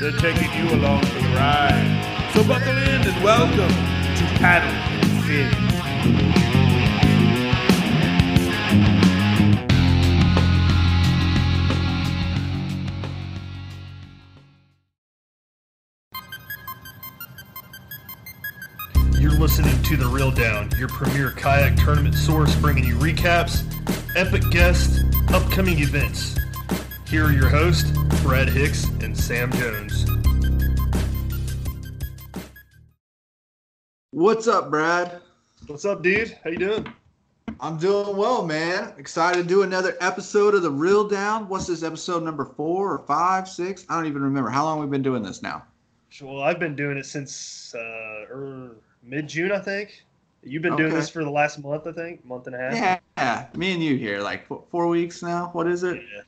They're taking you along for the ride. So buckle in and welcome to Paddle and Fin. You're listening to The Reel Down, your premier kayak tournament source, bringing you recaps, epic guests, upcoming events. Here are your hosts, Brad Hicks and Sam Jones. What's up, Brad? What's up, dude? How you doing? I'm doing well, man. Excited to do another episode of The Reel Down. What's this episode number four or five, six? I don't even remember. How long we've been doing this now? Well, I've been doing it since uh, er, mid June, I think. You've been doing this for the last month, I think, month and a half. Yeah, me and you here, like four, four weeks now. What is it? Yeah.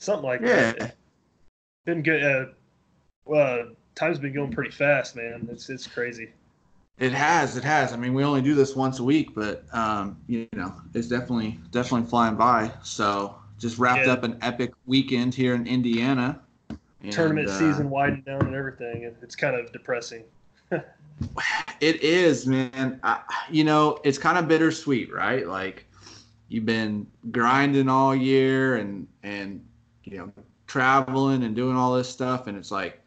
Something like Yeah, that. Been good. Uh, well, time's been going pretty fast, man. It's it's crazy. it has. It has. I mean, we only do this once a week, but um, you know, it's definitely definitely flying by. So just wrapped Yeah. up an epic weekend here in Indiana. And, Tournament uh, season winding down and everything. and It's kind of depressing. It is, man. I, you know, it's kind of bittersweet, right? Like you've been grinding all year and and you know traveling and doing all this stuff, and it's like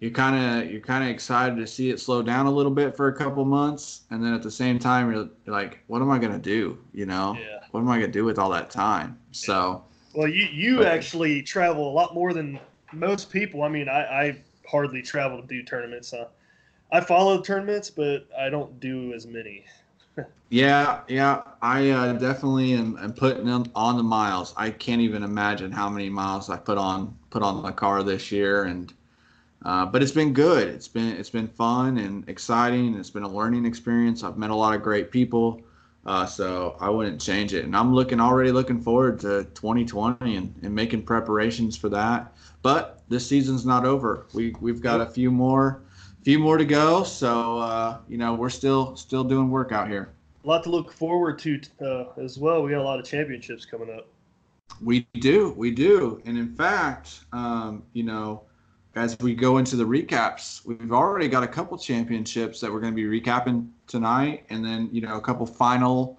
you're kind of you're kind of excited to see it slow down a little bit for a couple months, and then at the same time you're, you're like, what am I gonna do? You know, Yeah. what am I gonna do with all that time? So Well, you you But- actually travel a lot more than most people. I mean, I, I hardly travel to do tournaments. Uh, I follow tournaments, but I don't do as many. Yeah, yeah, I uh, definitely am, am putting on, on the miles. I can't even imagine how many miles I put on put on my car this year, and uh, but it's been good. It's been it's been fun and exciting. It's been a learning experience. I've met a lot of great people, uh, so I wouldn't change it. And I'm looking already looking forward to 2020 and, and making preparations for that. But this season's not over. We we've got a few more few more to go. So uh, you know we're still still doing work out here. A lot to look forward to uh, as well. We got a lot of championships coming up. We do, we do, and in fact, um, you know, as we go into the recaps, we've already got a couple championships that we're going to be recapping tonight, and then you know a couple final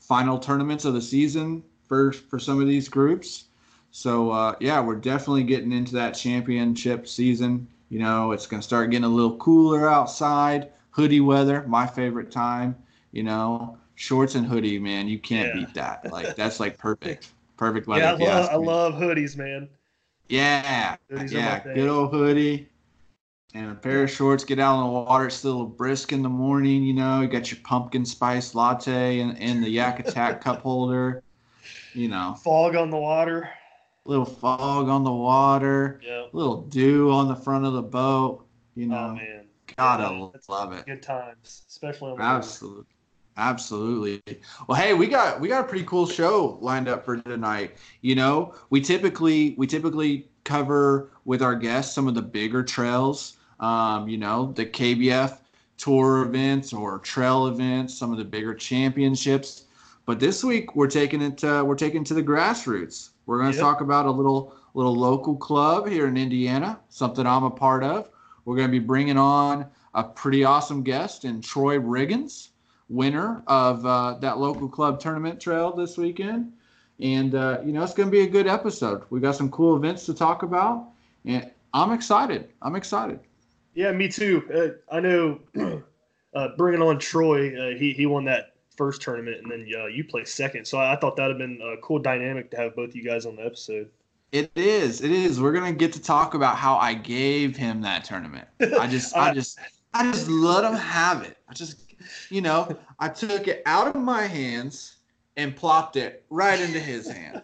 final tournaments of the season for for some of these groups. So uh, yeah, we're definitely getting into that championship season. You know, it's going to start getting a little cooler outside. hoodie weather, my favorite time. You know, shorts and hoodie, man, you can't Yeah. beat that. Like that's like perfect, perfect weather. Yeah, I love, I love hoodies, man. Yeah, Hoodies yeah, good old hoodie and a pair of shorts. Get out on the water. It's still a little brisk in the morning. You know, you got your pumpkin spice latte and, and the Yak Attack cup holder. You know, Fog on the water. Little fog on the water, Yeah. little dew on the front of the boat. You know, Oh man. gotta Yeah, love it. Good times, especially on. Absolutely. Absolutely. Well, hey, we got we got a pretty cool show lined up for tonight. You know, we typically we typically cover with our guests some of the bigger trails. Um, you know, the KBF tour events or trail events, some of the bigger championships. But this week we're taking it uh, we're taking it to the grassroots. We're going to Yep. talk about a little little local club here in Indiana, something I'm a part of. We're going to be bringing on a pretty awesome guest in Troy Riggins, winner of uh, that local club tournament trail this weekend. And, uh, you know, it's going to be a good episode. We got some cool events to talk about. And I'm excited. I'm excited. Yeah, me too. Uh, I know. uh, bringing on Troy, uh, he he won that first tournament, and then uh, you play second. So I, I thought that'd have been a cool dynamic to have both you guys on the episode. It is. It is. We're gonna get to talk about how I gave him that tournament. I just, I I- just, I just let him have it. I just, you know, I took it out of my hands and plopped it right into his hand.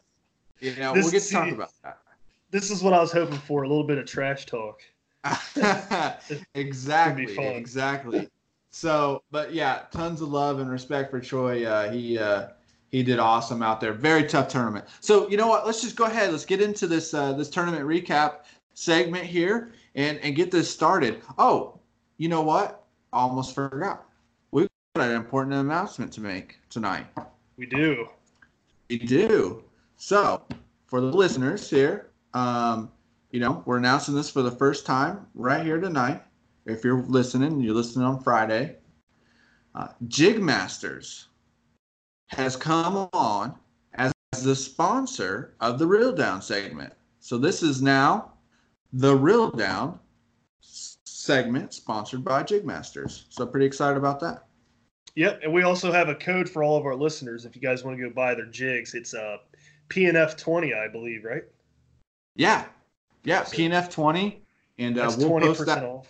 You know, This- we'll get to talk about that. This is what I was hoping for—a little bit of trash talk. exactly. Exactly. So, but yeah, tons of love and respect for Troy. Uh, he uh, he did awesome out there. Very tough tournament. So you know what? Let's just go ahead. Let's get into this uh, this tournament recap segment here and and get this started. Oh, you know what? Almost forgot. We've got an important announcement to make tonight. We do. We do. So, for the listeners here, um, you know, we're announcing this for the first time right here tonight. If you're listening, you're listening on Friday. Uh, Jig Masters has come on as the sponsor of the Reel Down segment. So this is now the Reel Down segment sponsored by Jig Masters. So pretty excited about that. Yep, and we also have a code for all of our listeners. If you guys want to go buy their jigs, it's uh, PNF twenty, I believe, right? Yeah, yeah, So- PNF twenty, and uh, we'll post that. off.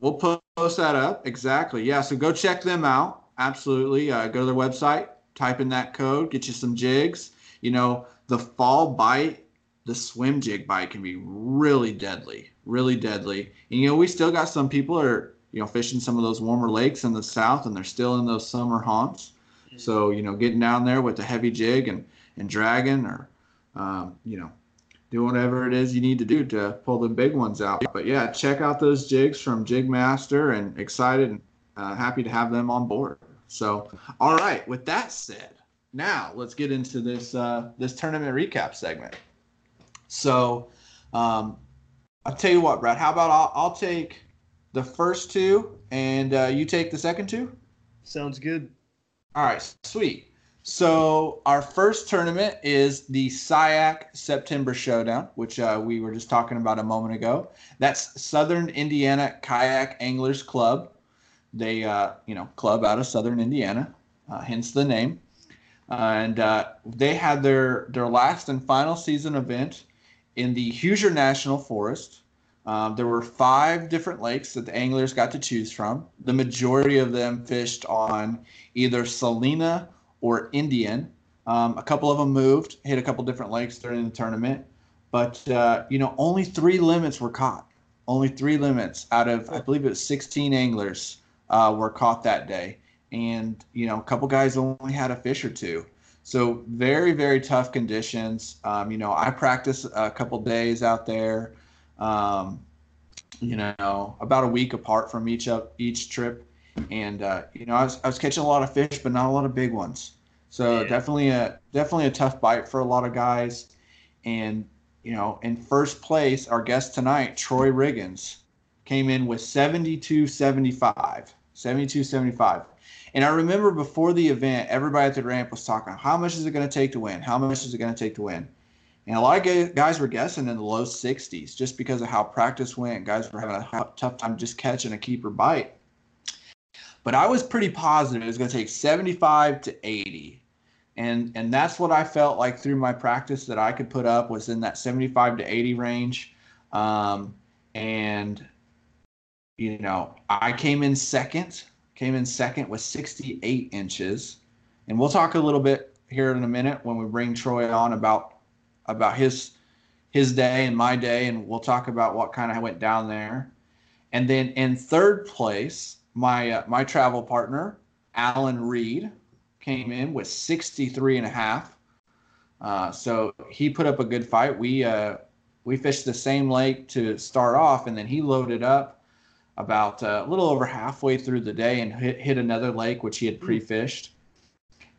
We'll post that up. Exactly. Yeah. So go check them out. Absolutely. Uh, go to their website, type in that code, get you some jigs. You know, the fall bite, the swim jig bite can be really deadly, really deadly. And, you know, we still got some people that are, you know, fishing some of those warmer lakes in the south and they're still in those summer haunts. So, you know, getting down there with the heavy jig and, and dragging or, um, you know, do whatever it is you need to do to pull the big ones out. But yeah, check out those jigs from Jig Master and excited and uh, happy to have them on board. So, all right, with that said, now let's get into this uh, this tournament recap segment. So, um, I'll tell you what, Brad. How about I'll, I'll take the first two and uh, you take the second two? Sounds good. All right, sweet. So our first tournament is the SI-YAK September Showdown, which uh, we were just talking about a moment ago. That's Southern Indiana Kayak Anglers Club. They, uh, you know, club out of Southern Indiana, uh, hence the name. and uh, they had their their last and final season event in the Hoosier National Forest. Um, there were five different lakes that the anglers got to choose from. The majority of them fished on either Celina or Indian. Um, a couple of them moved, hit a couple different lakes during the tournament, but uh, you know only three limits were caught. Only three limits out of I believe it was 16 anglers uh, were caught that day, and you know a couple guys only had a fish or two. So very very tough conditions. Um, you know I practiced a couple days out there. Um, you know about a week apart from each of each trip and uh, you know I was, I was catching a lot of fish but not a lot of big ones. So Yeah. definitely a definitely a tough bite for a lot of guys. And you know in first place our guest tonight troy riggins came in with 72 75 72 75 and i remember before the event everybody at the ramp was talking how much is it going to take to win? How much is it going to take to win? And a lot of guys were guessing in the low 60s just because of how practice went. Guys were having a tough time just catching a keeper bite but I was pretty positive it was going to take 75 to 80. And, and that's what I felt like through my practice that I could put up was in that 75 to 80 range. Um, and, you know, I came in second, came in second with 68 inches. And we'll talk a little bit here in a minute when we bring Troy on about about his his day and my day, and we'll talk about what kind of went down there. And then in third place, my uh, my travel partner Alan Reed came in with 63 and a half. Uh, so he put up a good fight. We uh, we fished the same lake to start off, and then he loaded up about uh, a little over halfway through the day and hit, hit another lake which he had pre-fished.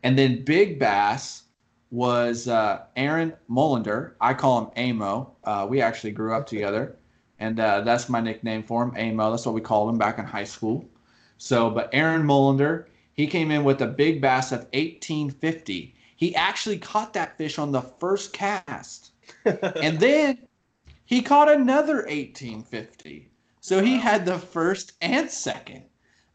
And then Big Bass was uh, Aaron Mullender. I call him Amo. Uh, we actually grew up together, and uh, that's my nickname for him, Amo. That's what we called him back in high school. So, but Aaron Mullender, he came in with a big bass of 1850. He actually caught that fish on the first cast, and then he caught another 1850. So he had the first and second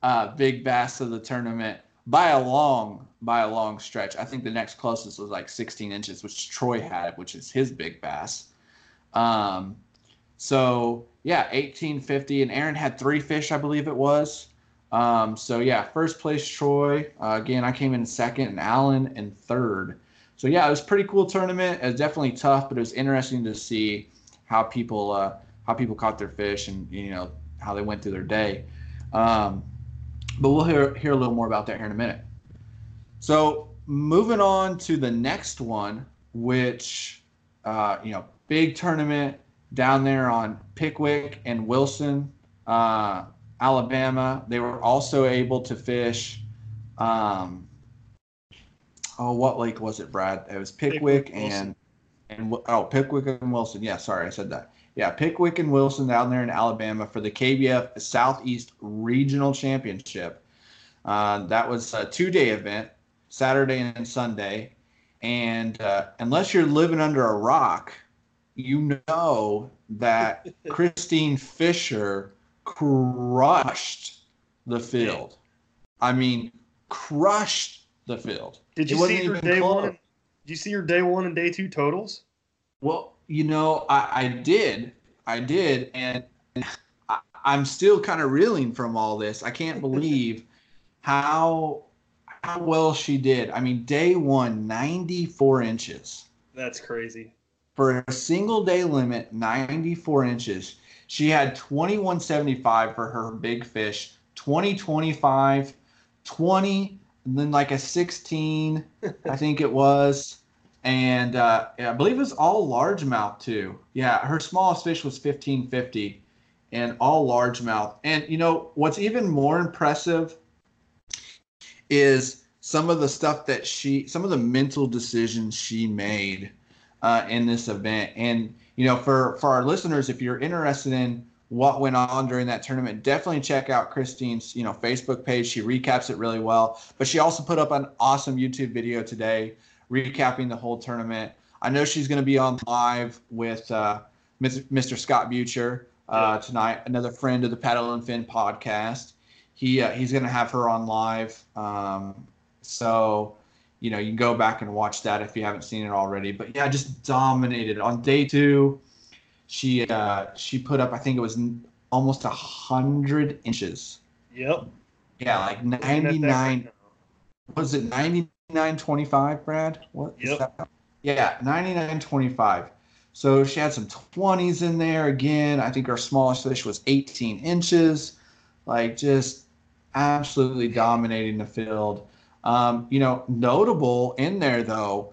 uh, big bass of the tournament by a long by a long stretch. I think the next closest was like 16 inches, which Troy had, which is his big bass. Um, so yeah, 1850, and Aaron had three fish, I believe it was. Um, so yeah, first place Troy. Uh, again, I came in second, and Allen in third. So yeah, it was pretty cool tournament. It was definitely tough, but it was interesting to see how people uh, how people caught their fish and you know how they went through their day. Um, but we'll hear, hear a little more about that here in a minute. So moving on to the next one, which, uh, you know, big tournament down there on Pickwick and Wilson, uh, Alabama. They were also able to fish. Um, oh, what lake was it, Brad? It was Pickwick, Pickwick, and and oh, Pickwick and Wilson. Yeah, sorry, I said that. Yeah, Pickwick and Wilson down there in Alabama for the KBF Southeast Regional Championship. Uh, that was a two-day event, Saturday and Sunday. And uh, unless you're living under a rock, you know that Kristine Fischer crushed the field. I mean, crushed the field. Did you see her even day close. one? Did you see her day one and day two totals? Well, you know, I, I did. I did. And I, I'm still kind of reeling from all this. I can't believe how how well she did. I mean, day one, 94 inches. That's crazy. For a single day limit, 94 inches. She had 2175 for her big fish, 2025, 20, and then like a 16, I think it was. And uh, I believe it was all largemouth too. Yeah, her smallest fish was 1550 and all largemouth. And you know, what's even more impressive is some of the stuff that she, some of the mental decisions she made uh, in this event. And you know, for for our listeners, if you're interested in what went on during that tournament, definitely check out Kristine's you know Facebook page. She recaps it really well. But she also put up an awesome YouTube video today recapping the whole tournament. I know she's going to be on live with uh, Mr. Scott Butcher uh, tonight, another friend of the Paddle and Fin podcast. He uh, he's going to have her on live. Um, so you know you can go back and watch that if you haven't seen it already. But yeah, just dominated on day two. She uh, she put up I think it was almost a hundred inches. Yep. Yeah, like Looking at that ninety nine was it 99.25 brad what is Yep. that? yeah 99.25 so she had some 20s in there again i think our smallest fish was 18 inches like just absolutely dominating the field um, you know notable in there though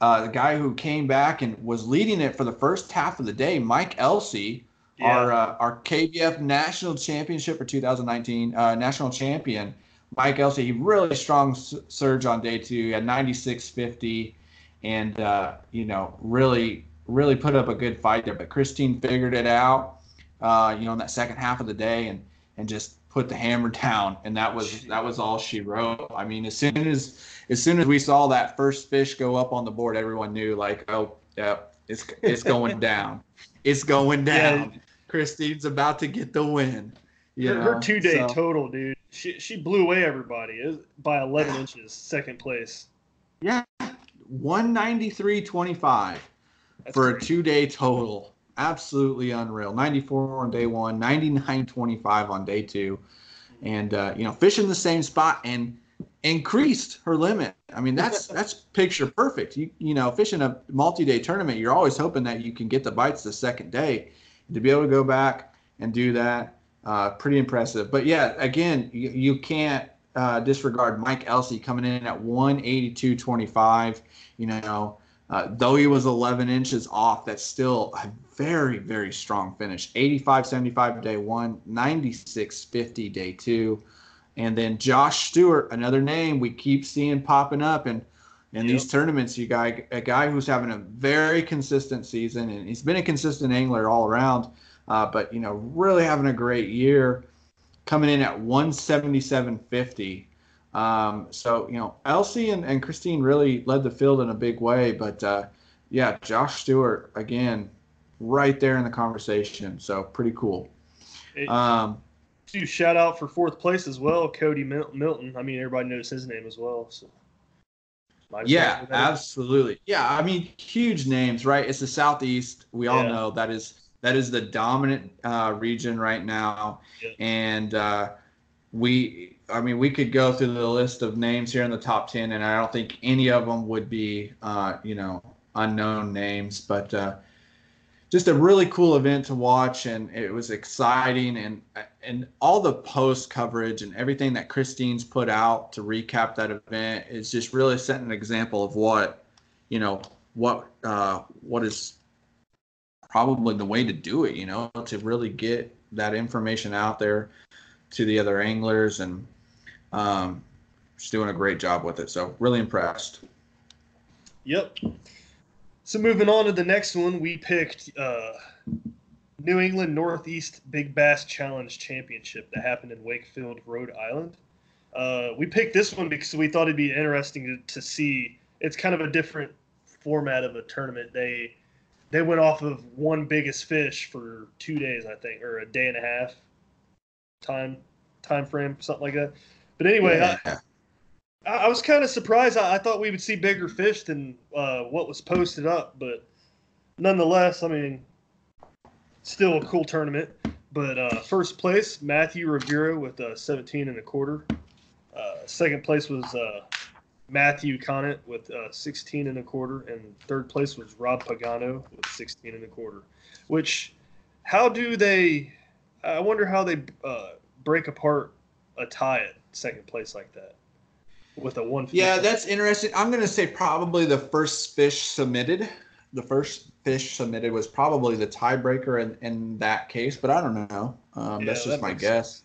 uh, the guy who came back and was leading it for the first half of the day mike elsey our Yeah. uh, our KBF national championship for 2019 uh, national champion Mike Elsey. He really strong surge on day two. He had 96.50, and uh, you know really really put up a good fight there. But Kristine figured it out, uh, you know, in that second half of the day, and and just put the hammer down. And that was that was all she wrote. I mean, as soon as as soon as we saw that first fish go up on the board, everyone knew like, oh, yeah, it's it's going down. It's going Yeah. down. Kristine's about to get the win. You her, her two day so- total, dude. She she blew away everybody uh, by 11 inches, second place. Yeah, 193.25 That's for a two day total. Absolutely unreal. 94 on day one, 99.25 on day two. And, uh, you know, fishing the same spot and increased her limit. I mean, that's that's picture perfect. You you know, fishing a multi-day tournament, you're always hoping that you can get the bites the second day. To be able to go back and do that, uh, pretty impressive. But yeah, again, you, you can't uh, disregard Mike Elsey coming in at 182.25. You know, uh, though he was 11 inches off, that's still a very, very strong finish. 85 75 day one, 96 50 day two. And then Josh Stewart, another name we keep seeing popping up in, in these tournaments. You got a guy who's having a very consistent season, and he's been a consistent angler all around. Uh, but you know, really having a great year, coming in at 177.50. Um, so you know, Elsey and, and Kristine really led the field in a big way. But uh, yeah, Josh Stewart again, right there in the conversation. So pretty cool. Um, do shout out for fourth place as well, Cody Milton. I mean, everybody knows his name as well. So. Yeah, absolutely. Yeah, I mean, huge names, right? It's the southeast. We all know that is that is the dominant uh, region right now, Yeah. and uh, we. I mean, we could go through the list of names here in the top ten, and I don't think any of them would be, uh, you know, unknown names. But uh, just a really cool event to watch, and it was exciting, and and all the post coverage and everything that Kristine's put out to recap that event is just really setting an example of what, you know, what uh, what is probably the way to do it. You know, to really get that information out there to the other anglers, and um, she's doing a great job with it. So really impressed. Yep. So moving on to the next one, we picked uh, New England Northeast Big Bass Challenge Championship that happened in Wakefield, Rhode Island. Uh, we picked this one because we thought it'd be interesting to, to see. It's kind of a different format of a tournament. They they went off of one biggest fish for two days, I think, or a day and a half time time frame, something like that. But anyway, I, Yeah. I I was kind of surprised. I, I thought we would see bigger fish than uh, what was posted up, but nonetheless, I mean, still a cool tournament. But uh, first place, Matthew Rivera with uh, 17 and a quarter. Uh, second place was uh, Matthew Conant with uh, 16 and a quarter, and third place was Rob Pagano with 16 and a quarter. Which, how do they? I wonder how they uh, break apart a tie at second place like that with a one. Yeah, that's interesting. I'm going to say probably the first fish submitted. The first fish submitted was probably the tiebreaker in, in that case, but I don't know. Um, Yeah, that's just that my makes guess.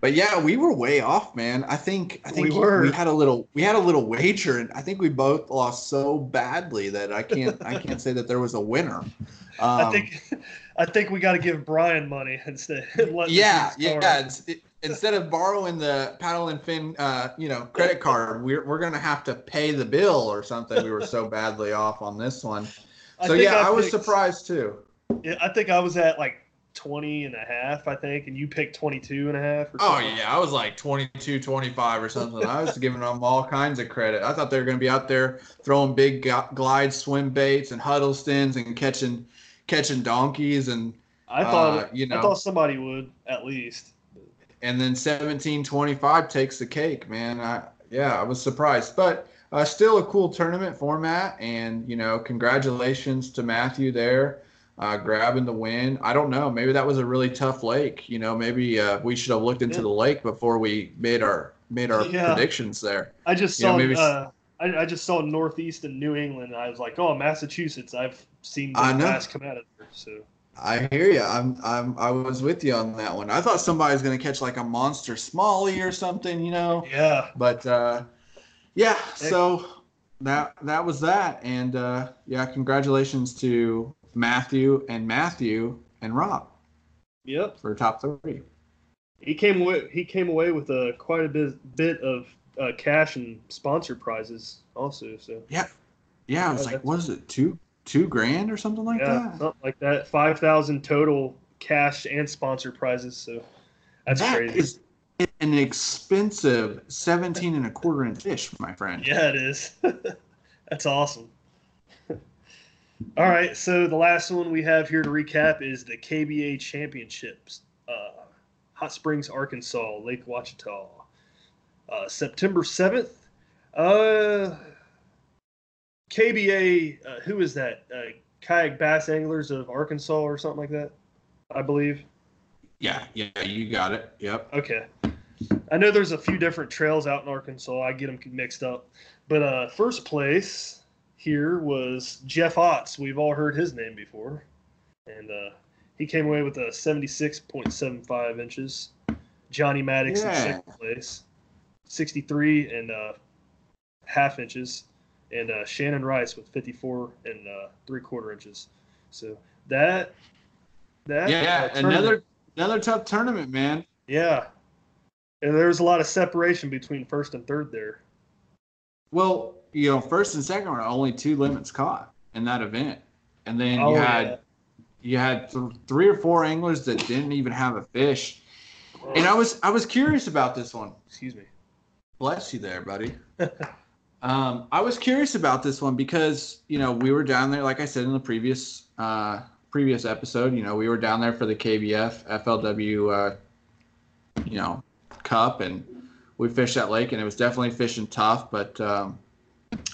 But yeah, we were way off, man. I think I think We were. had a little we had a little wager, and I think we both lost so badly that I can't I can't say that there was a winner. Um, I think I think we got to give Brian money instead. let yeah, yeah. It's, it, instead of borrowing the paddle and fin, uh, you know, credit card, we're we're gonna have to pay the bill or something. We were so badly off on this one. I So think yeah, I, was picked- surprised too. Yeah, I think I was at like 20 and a half, I think, and you picked 22 and a half. Or Oh yeah, I was like 22, 25 or something. I was giving them all kinds of credit. I thought they were going to be out there throwing big glide swim baits and huddlestons and catching catching donkeys and I thought uh, you I thought somebody would at least. And then 1725 takes the cake, man. I, yeah, I was surprised, but uh, still a cool tournament format. And you know, congratulations to Matthew there, uh, grabbing the win. I don't know, maybe that was a really tough lake. You know, maybe uh, we should have looked into Yeah. the lake before we made our made our Yeah. predictions there. I just Yeah, saw maybe uh, I, I just saw Northeast and New England. And I was like, oh, Massachusetts. I've seen the know. bass come out of there. So I hear you. I'm I'm I was with you on that one. I thought somebody was gonna catch like a monster smallie or something, you know. yeah, but uh, yeah, so that that was that, and uh, yeah, congratulations to Matthew and Matthew and Rob yep. for top three. He came away. He came away with uh, quite a bit bit of uh, cash and sponsor prizes also. So Yeah, yeah, I was Yeah, like what is it two two grand or something like yeah, that? something like that. Five thousand total cash and sponsor prizes. So that's That crazy. is- an expensive 17 and a quarter inch fish, my friend. Yeah, it is. That's awesome. All right, so the last one we have here to recap is the KBA Championships, uh, Hot Springs, Arkansas, Lake Ouachita, uh, September seventh. Uh, KBA, uh, who is that? Uh, Kayak Bass Anglers of Arkansas or something like that, I believe. Yeah, yeah, you got it. Yep. Okay. I know there's a few different trails out in Arkansas. I get them mixed up. But uh, first place here was Jeff Otts. We've all heard his name before. And uh, he came away with a 76.75 inches. Johnny Maddox Yeah. in second place, 63 and uh, half inches. And uh, Shannon Rice with 54 and uh, three quarter inches. So that. that Yeah, uh, another another tough tournament, man. yeah. And there was a lot of separation between first and third there. Well, you know, first and second were only two limits caught in that event, and then Oh, you had yeah. you had th- three or four anglers that didn't even have a fish. And I was I was curious about this one. Excuse me. Bless you there, buddy. um, I was curious about this one because you know we were down there, like I said in the previous uh, previous episode. You know we were down there for the KBF FLW, uh, you know, Cup, and we fished that lake, and it was definitely fishing tough, but um,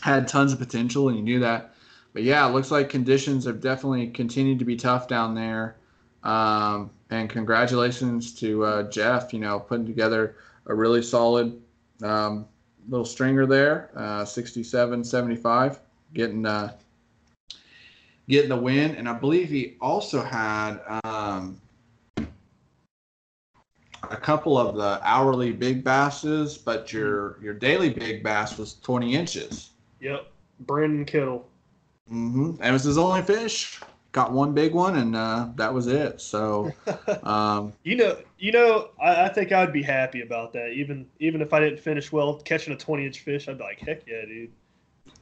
had tons of potential, and you knew that. But yeah, it looks like conditions have definitely continued to be tough down there. Um, and congratulations to uh, Jeff, you know, putting together a really solid um, little stringer there, uh, 67, 75, getting uh, getting the win. And I believe he also had um, a couple of the hourly big basses, but your your daily big bass was 20 inches. Yep. Brandon Kittle. Mm-hmm. And it was his only fish. Got one big one, and uh, that was it. So, um, You know, you know, I, I think I'd be happy about that. Even even if I didn't finish well catching a twenty inch fish, I'd be like, heck yeah, dude.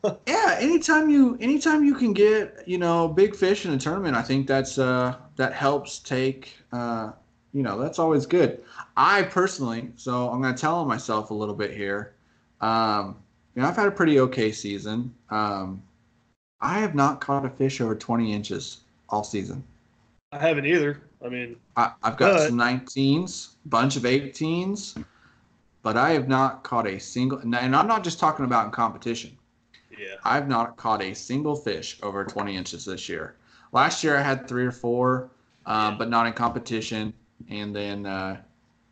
yeah, anytime you anytime you can get you know big fish in a tournament, I think that's uh, that helps take uh, you know that's always good. I personally, so I'm going to tell on myself a little bit here. Um, you know, I've had a pretty okay season. Um, I have not caught a fish over 20 inches all season. I haven't either. I mean, I, I've got But- some 19s, bunch of 18s, but I have not caught a single. And and I'm not just talking about in competition. yeah. I've not caught a single fish over 20 inches this year. Last year I had three or four, um, but not in competition. And then, uh,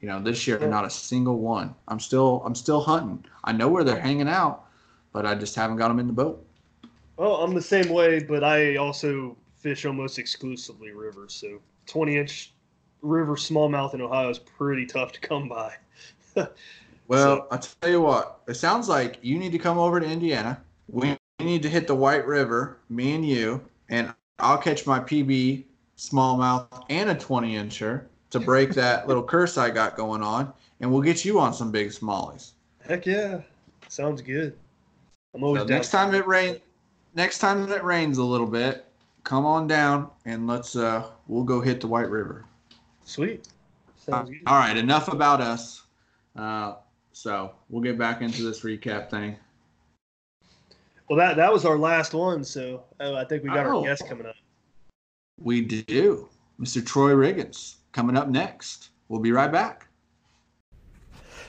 you know, this year not a single one. I'm still I'm still hunting. I know where they're hanging out, but I just haven't got them in the boat. Well, I'm the same way, but I also fish almost exclusively rivers. So 20 inch river smallmouth in Ohio is pretty tough to come by. Well, I'll tell you what. It sounds like you need to come over to Indiana. We need to hit the White River, me and you, and I'll catch my PB smallmouth and a 20 incher to break that little curse I got going on, and we'll get you on some big smallies. Heck yeah. Sounds good. I'm always So next time it rain, next time it rains a little bit, come on down and let's uh we'll go hit the White River. Sweet. Sounds good. All right, enough about us. Uh, so we'll get back into this recap thing. Well, that that was our last one, so uh, I think we got Oh. our guest coming up. We do. Mr. Troy Riggins coming up next. We'll be right back.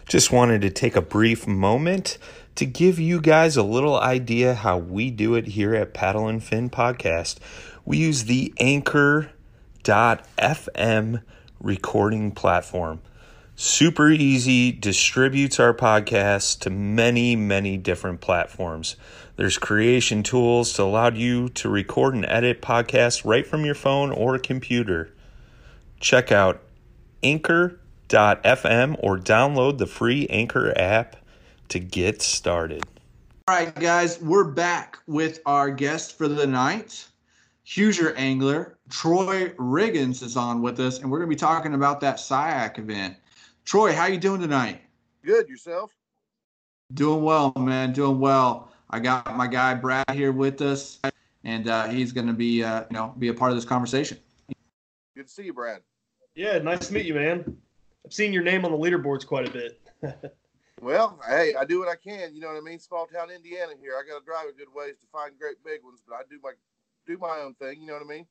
Just wanted to take a brief moment to give you guys a little idea how we do it here at Paddle and Fin Podcast. We use the Anchor.fm recording platform. Super easy, distributes our podcast to many, many different platforms. There's creation tools to allow you to record and edit podcasts right from your phone or computer. Check out anchor.fm or download the free Anchor app to get started. All right, guys, we're back with our guest for the night. Hoosier angler Troy Riggins is on with us, and we're going to be talking about that SI-YAK event. Troy, how you doing tonight? Good yourself. Doing well, man. Doing well. I got my guy Brad here with us, and uh, he's going to be, uh, you know, be a part of this conversation. Good to see you, Brad. Yeah, nice to meet you, man. I've seen your name on the leaderboards quite a bit. Well, hey, I do what I can. You know what I mean? Small town Indiana here. I got to drive a good ways to find great big ones, but I do my do my own thing. You know what I mean?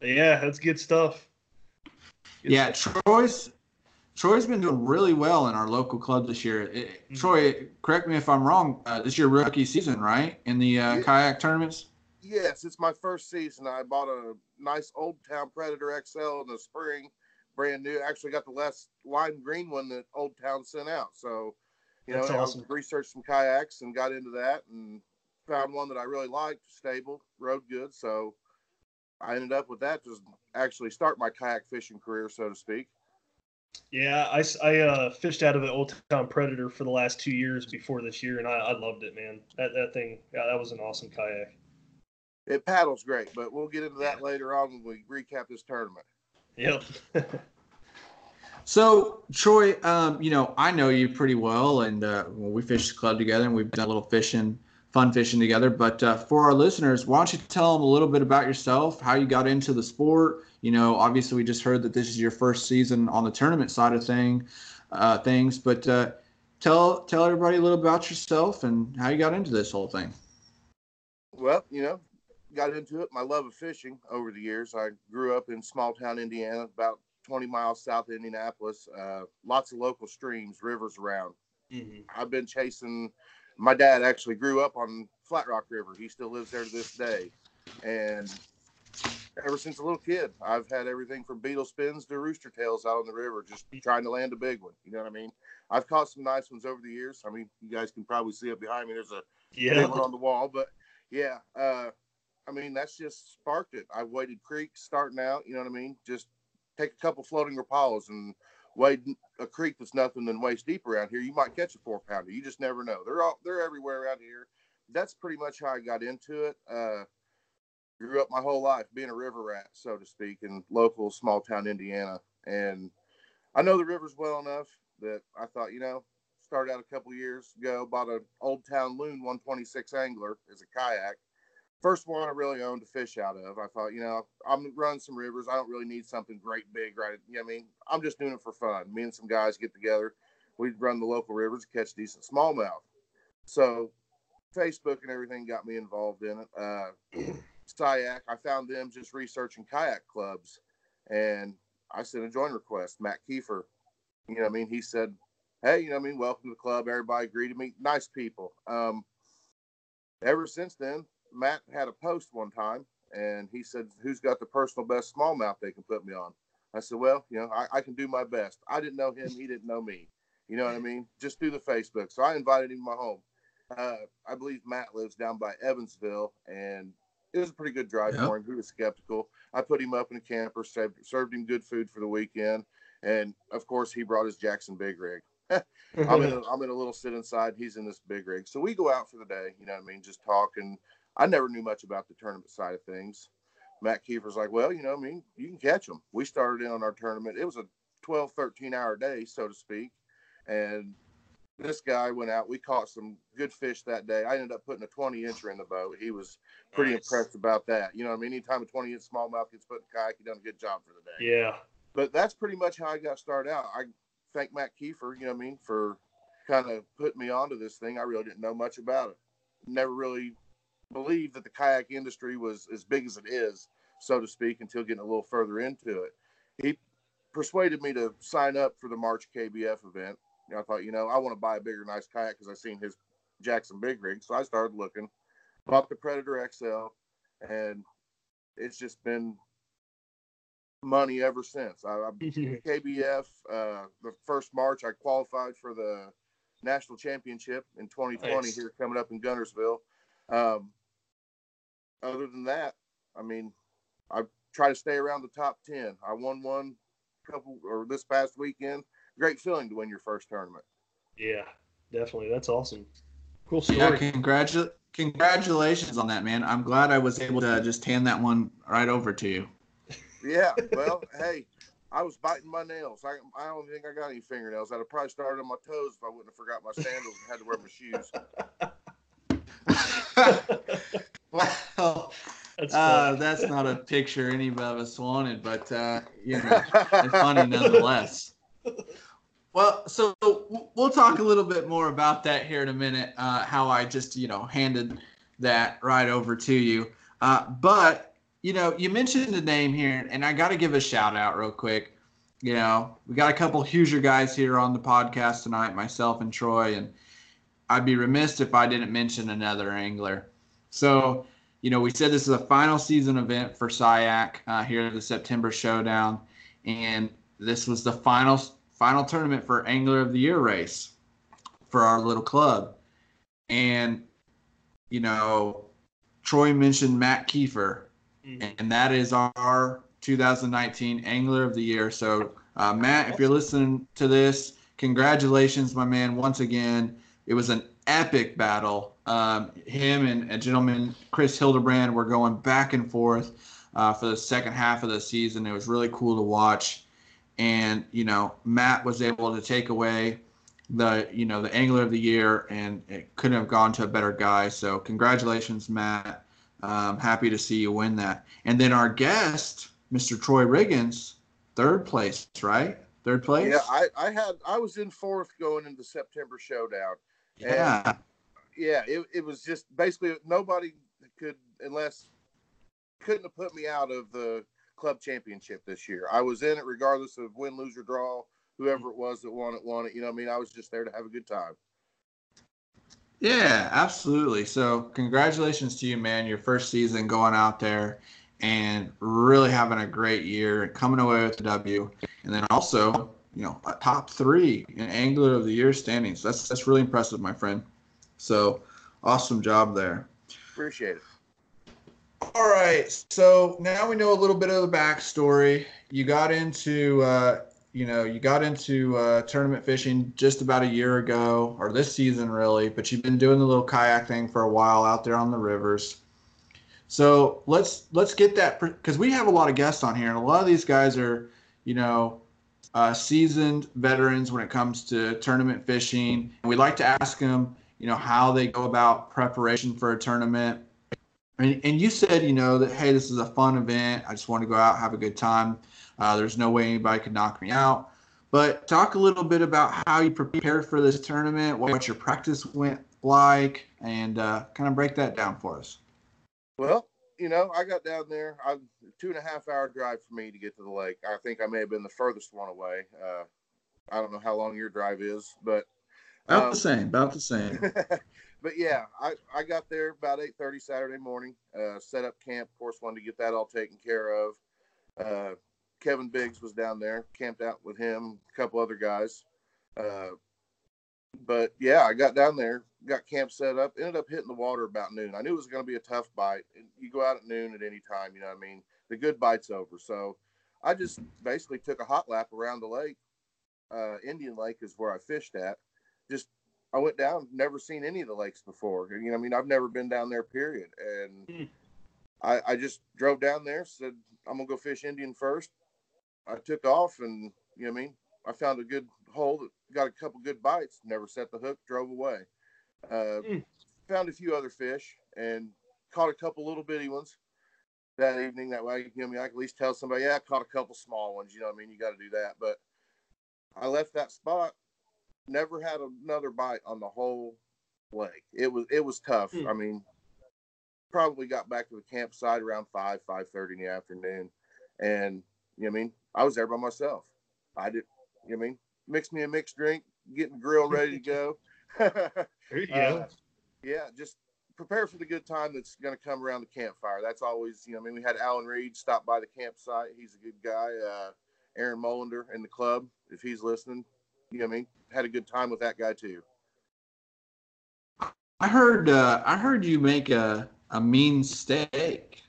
Yeah, that's good stuff. Good yeah, stuff. Troy's Troy's been doing really well in our local club this year. It- Mhm. Troy, correct me if I'm wrong. Uh, this is your rookie season, right? In the uh, Yeah. kayak tournaments. Yes, it's my first season. I bought a nice Old Town Predator XL in the spring, brand new. Actually, got the last lime green one that Old Town sent out. So, you That's know, awesome. I researched some kayaks and got into that and found one that I really liked, stable, rode good. So, I ended up with that to actually start my kayak fishing career, so to speak. Yeah, I uh, fished out of an Old Town Predator for the last two years before this year, and I, I loved it, man. That that thing, yeah, that was an awesome kayak. It paddles great, but we'll get into that later on when we recap this tournament. Yep. So Troy, um, you know, I know you pretty well, and uh, we fished the club together, and we've done a little fishing, fun fishing together. But uh, for our listeners, why don't you tell them a little bit about yourself, how you got into the sport? You know, obviously we just heard that this is your first season on the tournament side of thing, uh, things. But uh, tell tell everybody a little about yourself and how you got into this whole thing. Well, you know, got into it. My love of fishing over the years. I grew up in small town Indiana, about 20 miles south of Indianapolis. Uh, lots of local streams, rivers around. Mhm. I've been chasing. My dad actually grew up on Flat Rock River. He still lives there to this day, and ever since a little kid, I've had everything from beetle spins to rooster tails out on the river, just trying to land a big one. You know what I mean? I've caught some nice ones over the years. I mean, you guys can probably see it behind me. There's a Yeah. one on the wall. But yeah, uh, I mean that's just sparked it. I waded creeks starting out. You know what I mean? Just take a couple floating rapalas and wade a creek that's nothing than waist deep around here. You might catch a four pounder. You just never know. They're all they're everywhere around here. That's pretty much how I got into it. Uh, grew up my whole life being a river rat, so to speak, in local small town Indiana, and I know the rivers well enough that I thought, you know, started out a couple years ago, bought an Old Town Loon 126 angler as a kayak. First one I really owned to fish out of. I thought, you know, I'm running some rivers. I don't really need something great big, right? You know what I mean? I'm just doing it for fun. Me and some guys get together. We'd run the local rivers and catch decent smallmouth. So Facebook and everything got me involved in it. Uh, SI-YAK, I found them just researching kayak clubs. And I sent a join request. Matt Kiefer, you know what I mean? He said, hey, you know what I mean? Welcome to the club. Everybody greeted me. Nice people. Um, ever since then, Matt had a post one time and he said, who's got the personal best smallmouth they can put me on? I said, well, you know, I, I can do my best. I didn't know him. He didn't know me. You know what I mean? Just through the Facebook. So I invited him to my home. Uh, I believe Matt lives down by Evansville and it was a pretty good drive Yeah. for him. He was skeptical. I put him up in a camper, served, served him good food for the weekend. And of course, he brought his Jackson big rig. I'm in a, I'm in a little sit inside. He's in this big rig. So we go out for the day. You know what I mean? Just talk. I never knew much about the tournament side of things. Matt Kiefer's like, well, you know, I mean, you can catch them. We started in on our tournament. It was a 12, 13 hour day, so to speak. And this guy went out. We caught some good fish that day. I ended up putting a 20 incher in the boat. He was pretty Nice. impressed about that. You know, what I mean, anytime a 20 inch smallmouth gets put in kayak, he done a good job for the day Yeah. but that's pretty much how I got started out. I thank Matt Kiefer, you know what I mean, for kind of putting me onto this thing. I really didn't know much about it. Never really believed that the kayak industry was as big as it is, so to speak, until getting a little further into it. He persuaded me to sign up for the March KBF event. And I thought, you know, I want to buy a bigger, nice kayak because I seen his Jackson big rig. So I started looking, bought the Predator XL, and it's just been money ever since. I, I KBF. Uh, the first March, I qualified for the national championship in 2020 Nice. here coming up in Guntersville. Um, other than that, I mean, I try to stay around the top 10. I won one couple or this past weekend. Great feeling to win your first tournament. Yeah. Definitely. That's awesome. Cool story. Yeah, congratu- congratulations on that, man. I'm glad I was able to just hand that one right over to you. Yeah, well, hey, I was biting my nails. I, I don't think I got any fingernails. I'd have probably started on my toes if I wouldn't have forgot my sandals and had to wear my shoes. well, That's uh, that's not a picture any of us wanted, but uh, you know, it's funny nonetheless. Well, so we'll talk a little bit more about that here in a minute. Uh, how I just you know handed that right over to you. Uh, but you know, you mentioned the name here, and I got to give a shout out real quick. You know, we got a couple Hoosier guys here on the podcast tonight, myself and Troy, and I'd be remiss if I didn't mention another angler. So, you know, we said this is a final season event for SI-YAK uh, here at the September Showdown, and this was the final final tournament for Angler of the Year race for our little club. And, you know, Troy mentioned Matt Kiefer, mm-hmm. and that is our 2019 Angler of the Year. So, uh, Matt, if you're listening to this, congratulations, my man, once again. It was an epic battle. Um, him and a gentleman, Chris Hildebrand, were going back and forth uh, for the second half of the season. It was really cool to watch and you know Matt was able to take away the you know the angler of the year, and it couldn't have gone to a better guy. So congratulations, Matt. Um, happy to see you win that. And then our guest, Mr. Troy Riggins, third place, right? Third place. Yeah, I, I had I was in fourth going into September showdown. Yeah. Yeah, it, it was just basically nobody could unless couldn't have put me out of the club championship this year. I was in it regardless of win, lose, or draw. Whoever it was that won it, won it. You know, I mean, I was just there to have a good time. Yeah, absolutely. So, congratulations to you, man. Your first season going out there and really having a great year and coming away with the W. And then also, you know, top three in Angler of the Year standings. That's that's really impressive, my friend. So, awesome job there. Appreciate it. All right. So now we know a little bit of the backstory. You got into, uh, you know, you got into uh, tournament fishing just about a year ago, or this season really. But you've been doing the little kayak thing for a while out there on the rivers. So let's let's get that because we have a lot of guests on here, and a lot of these guys are, you know, uh, seasoned veterans when it comes to tournament fishing. And we like to ask them, you know, how they go about preparation for a tournament and, and you said, you know, that, hey, this is a fun event. I just want to go out, have a good time. Uh, there's no way anybody could knock me out. But talk a little bit about how you prepared for this tournament, what your practice went like, and uh, kind of break that down for us. Well, you know, I got down there. I two and a half hour drive for me to get to the lake. I think I may have been the furthest one away. Uh, I don't know how long your drive is, but about um, the same. About the same. but yeah, I, I got there about eight thirty Saturday morning. Uh, set up camp. Of course, wanted to get that all taken care of. Uh, Kevin Biggs was down there, camped out with him, a couple other guys. Uh, but yeah, I got down there, got camp set up, ended up hitting the water about noon. I knew it was going to be a tough bite. You go out at noon at any time, you know what I mean? The good bite's over. So I just basically took a hot lap around the lake. Uh, Indian Lake is where I fished at. Just I went down, never seen any of the lakes before. You know, I mean, I've never been down there, period. And mm. I, I just drove down there, said, I'm gonna go fish Indian first. I took off and you know I mean, I found a good hole that got a couple good bites, never set the hook, drove away. Uh, mm. found a few other fish and caught a couple little bitty ones that evening. That way, you know, I mean, I can at least tell somebody, yeah, I caught a couple small ones. You know, I mean, you got to do that. But I left that spot never had another bite on the whole lake. It was it was tough. Hmm. I mean, probably got back to the campsite around five five thirty in the afternoon, and you know I mean I was there by myself. I did you know I mean mix me a mixed drink, getting grill ready to go. yeah, uh, yeah, just prepare for the good time that's going to come around the campfire. That's always you know I mean we had Alan Reed stop by the campsite. He's a good guy. Uh, Aaron Molander in the club, if he's listening, you know I mean had a good time with that guy too. I heard uh, I heard you make a a mean steak.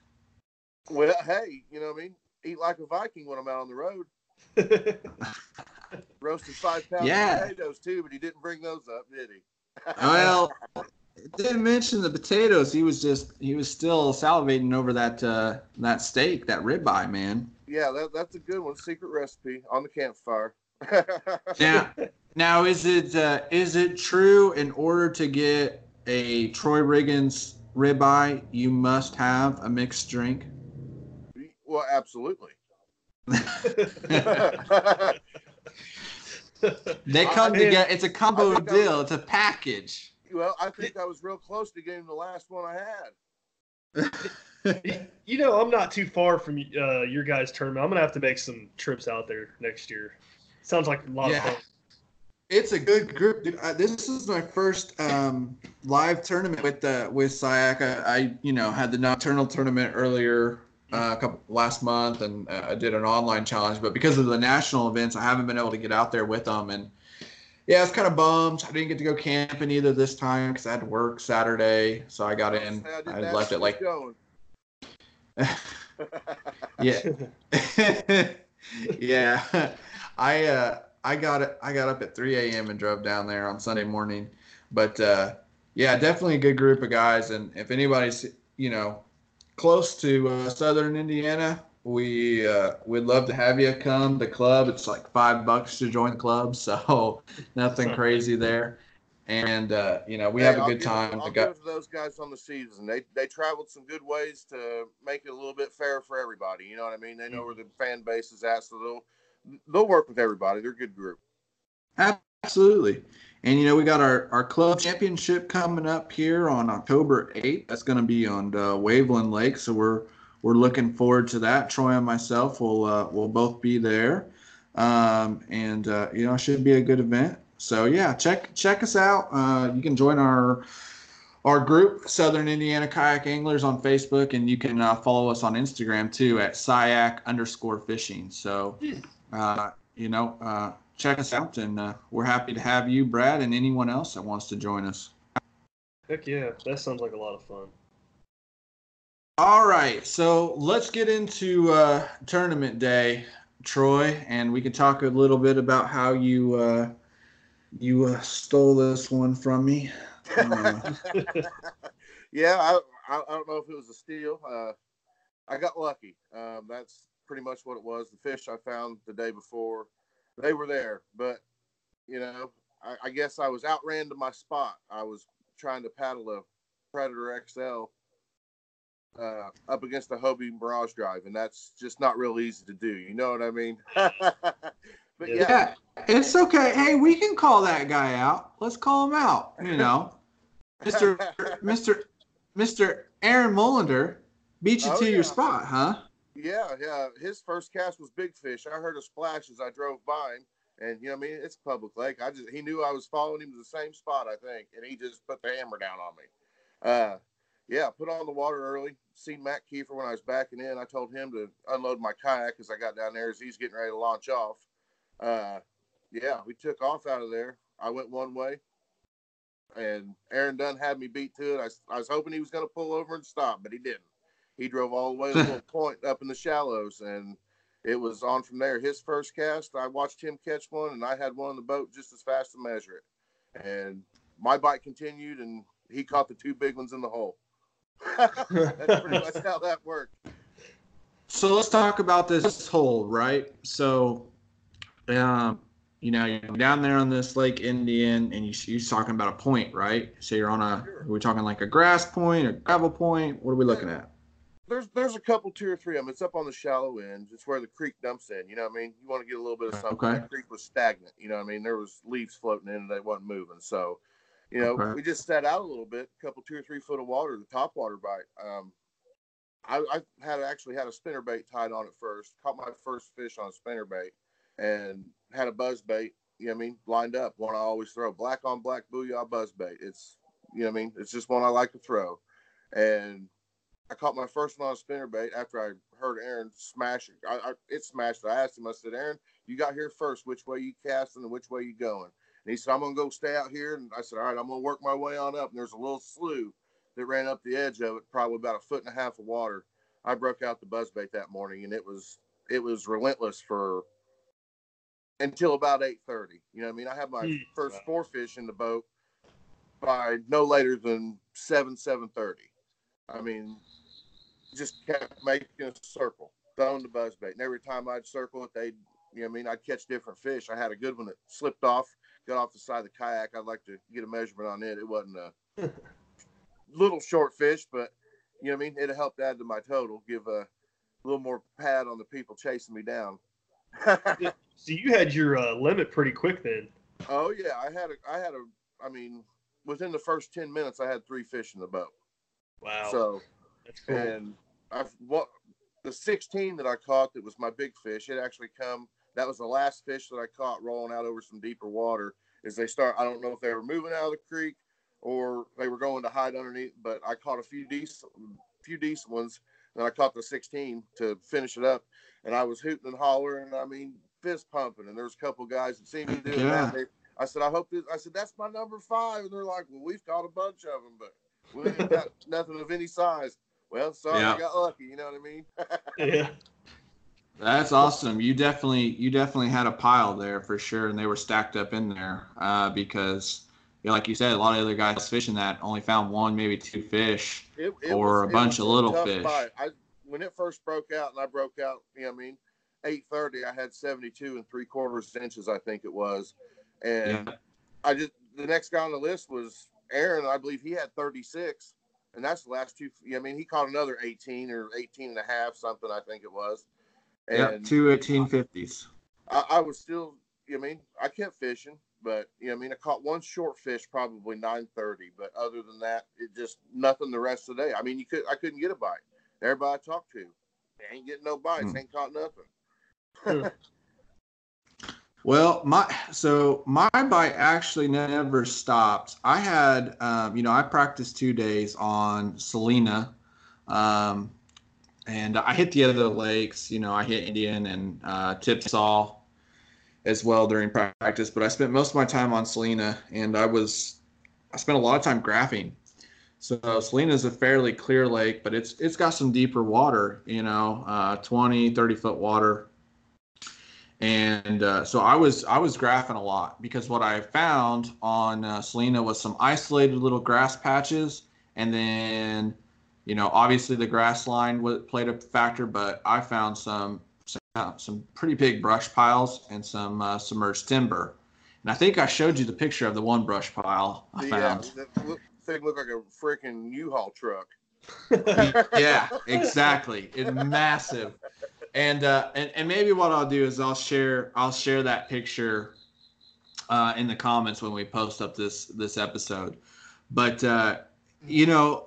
Well, hey, you know what I mean? Eat like a Viking when I'm out on the road. Roasted five pounds yeah. of potatoes too, but he didn't bring those up, did he? well, didn't mention the potatoes. He was just he was still salivating over that uh, that steak, that ribeye, man. Yeah, that, that's a good one. Secret recipe on the campfire. Yeah, now, is it uh, is it true in order to get a Troy Riggins ribeye, you must have a mixed drink? Well, absolutely. They come I- together. It's a combo I think I deal. was- It's a package. Well, I think I was real close to getting the last one I had. You know, I'm not too far from uh, your guys' tournament. I'm gonna have to make some trips out there next year. Sounds like a lot Yeah. of fun. It's a good group. Dude. Uh, this is my first um, live tournament with the with SI-YAK. I, I you know had the nocturnal tournament earlier uh, a couple last month, and uh, I did an online challenge. But because of the national events, I haven't been able to get out there with them. And yeah, it's kind of bummed. I didn't get to go camping either this time because I had to work Saturday, so I got in. I, I left you it like yeah. yeah. I uh I got it I got up at 3 a.m. and drove down there on Sunday morning. But uh yeah, definitely a good group of guys and if anybody's, you know, close to uh, southern Indiana, we uh we'd love to have you come the club. It's like 5 bucks to join the club, so nothing crazy there. And uh you know, we Hey, have a I'll good give time. I'll The give guy- it to those guys on the season. They they traveled some good ways to make it a little bit fair for everybody. You know what I mean? They know where the fan base is at, so they'll they'll work with everybody. They're a good group. Absolutely. And you know, we got our, our club championship coming up here on October 8th. That's going to be on uh, Waveland Lake, so we're we're looking forward to that. Troy and myself will uh, will both be there, um, and uh, you know, it should be a good event. So yeah, check check us out. Uh, you can join our our group, Southern Indiana Kayak Anglers, on Facebook, and you can uh, follow us on Instagram too at SI-YAK underscore fishing. So, uh, you know, uh, check us out, and uh, we're happy to have you, Brad, and anyone else that wants to join us. Heck yeah, that sounds like a lot of fun. All right, so let's get into uh, tournament day, Troy, and we can talk a little bit about how you uh, you uh, stole this one from me. Uh, yeah, I, I I don't know if it was a steal. Uh, I got lucky. Um, that's pretty much what it was. The fish I found the day before, they were there, but you know, I, I guess I was outran to my spot. I was trying to paddle a Predator XL uh, up against the Hobie Mirage Drive, and that's just not real easy to do. You know what I mean? but yeah, yeah, it's okay. Hey, we can call that guy out. Let's call him out. You know, Mister Mister Mister Aaron Mullender beat you Oh, to yeah. your spot, huh? Yeah, yeah. His first cast was big fish. I heard a splash as I drove by him, and you know, I mean, it's public lake. I just he knew I was following him to the same spot, I think, and he just put the hammer down on me. Uh, yeah, put on the water early. Seen Matt Kiefer when I was backing in. I told him to unload my kayak as I got down there as he's getting ready to launch off. Uh, yeah, we took off out of there. I went one way, and Aaron Dunn had me beat to it. I, I was hoping he was going to pull over and stop, but he didn't. He drove all the way to the little point up in the shallows, and it was on from there. His first cast, I watched him catch one, and I had one on the boat just as fast to measure it. And my bite continued, and he caught the two big ones in the hole. That's pretty much how that worked. So let's talk about this hole, right? So, um, you know, you're down there on this Lake Indian, and you, you're talking about a point, right? So you're on a, are we talking like a grass point, a gravel point? What are we looking at? There's there's a couple, two or three of them. It's up on the shallow end. It's where the creek dumps in. You know what I mean? You want to get a little bit of something. Okay. That creek was stagnant. You know what I mean? There was leaves floating in and they wasn't moving. So, you know, Okay. we just sat out a little bit, a couple, two or three foot of water, the top water bite. Um, I, I had actually had a spinner bait tied on it first. Caught my first fish on a spinner bait, and had a buzz bait. You know what I mean? Lined up. One I always throw. Black on black booyah buzz bait. It's you know what I mean? It's just one I like to throw. And I caught my first one on a spinner bait after I heard Aaron smash it. I, I, it smashed. I asked him, I said, Aaron, you got here first. Which way you casting and which way you going? And he said, I'm going to go stay out here. And I said, all right, I'm going to work my way on up. And there's a little slough that ran up the edge of it, probably about a foot and a half of water. I broke out the buzzbait that morning and it was, it was relentless for until about 8.30. You know what I mean? I had my first four fish in the boat by no later than 7, 7.30. I mean, just kept making a circle, throwing the buzzbait. And every time I'd circle it, they'd, you know I mean? I'd catch different fish. I had a good one that slipped off, got off the side of the kayak. I'd like to get a measurement on it. It wasn't a little short fish, but, you know what I mean? It helped add to my total, give a little more pad on the people chasing me down. So you had your uh, limit pretty quick then. oh yeah, I had a, I had a, I mean, within the first ten minutes, I had three fish in the boat. Wow. So that's cool. and I what the 16 that I caught that was my big fish. It actually come. That was the last fish that I caught rolling out over some deeper water. Is they start? I don't know if they were moving out of the creek or they were going to hide underneath. But I caught a few decent, few decent ones, and I caught the 16 to finish it up. And I was hooting and hollering. I mean, fist pumping. And there was a couple guys that seen me doing Yeah. that. They, I said, I hope this. I said that's my number five, and they're like, well, we've caught a bunch of them, but we ain't got nothing of any size. Well, sorry, Yeah. I got lucky. You know what I mean? yeah. That's awesome. You definitely you definitely had a pile there for sure, and they were stacked up in there uh, because, you know, like you said, a lot of other guys fishing that only found one, maybe two fish. It, Or a bunch of little fish. I when it first broke out, and I broke out. You know, what I mean, eight thirty. I had seventy two and three quarters inches, I think it was, and Yeah. I just the next guy on the list was Aaron. I believe he had thirty six, and that's the last two. You know, what I mean, he caught another eighteen or 18 and a half, something I think it was. And Yep, two eighteen fifties. I, I was still, you know, I mean, I kept fishing, but you know, I mean, I caught one short fish probably nine thirty, but other than that, it just nothing the rest of the day. I mean, you could, I couldn't get a bite. Everybody I talked to, they ain't getting no bites, Hmm. ain't caught nothing. Well, my so my bite actually never stopped. I had, um, you know, I practiced two days on Celina, um, and I hit the other lakes. You know, I hit Indian and uh, Tipsaw as well during practice. But I spent most of my time on Celina, and I was I spent a lot of time graphing. So Celina is a fairly clear lake, but it's it's got some deeper water. You know, uh, 20, 30 foot water and uh, so I was I was graphing a lot because what I found on uh, Celina was some isolated little grass patches, and then you know obviously the grass line played a factor, but I found some some, uh, some pretty big brush piles and some uh, submerged timber, and I think I showed you the picture of the one brush pile I The, found. that look, thing looked like a freaking U-Haul truck. yeah, exactly. It's massive. And uh and, and maybe what I'll do is I'll share I'll share that picture uh in the comments when we post up this this episode. But uh you know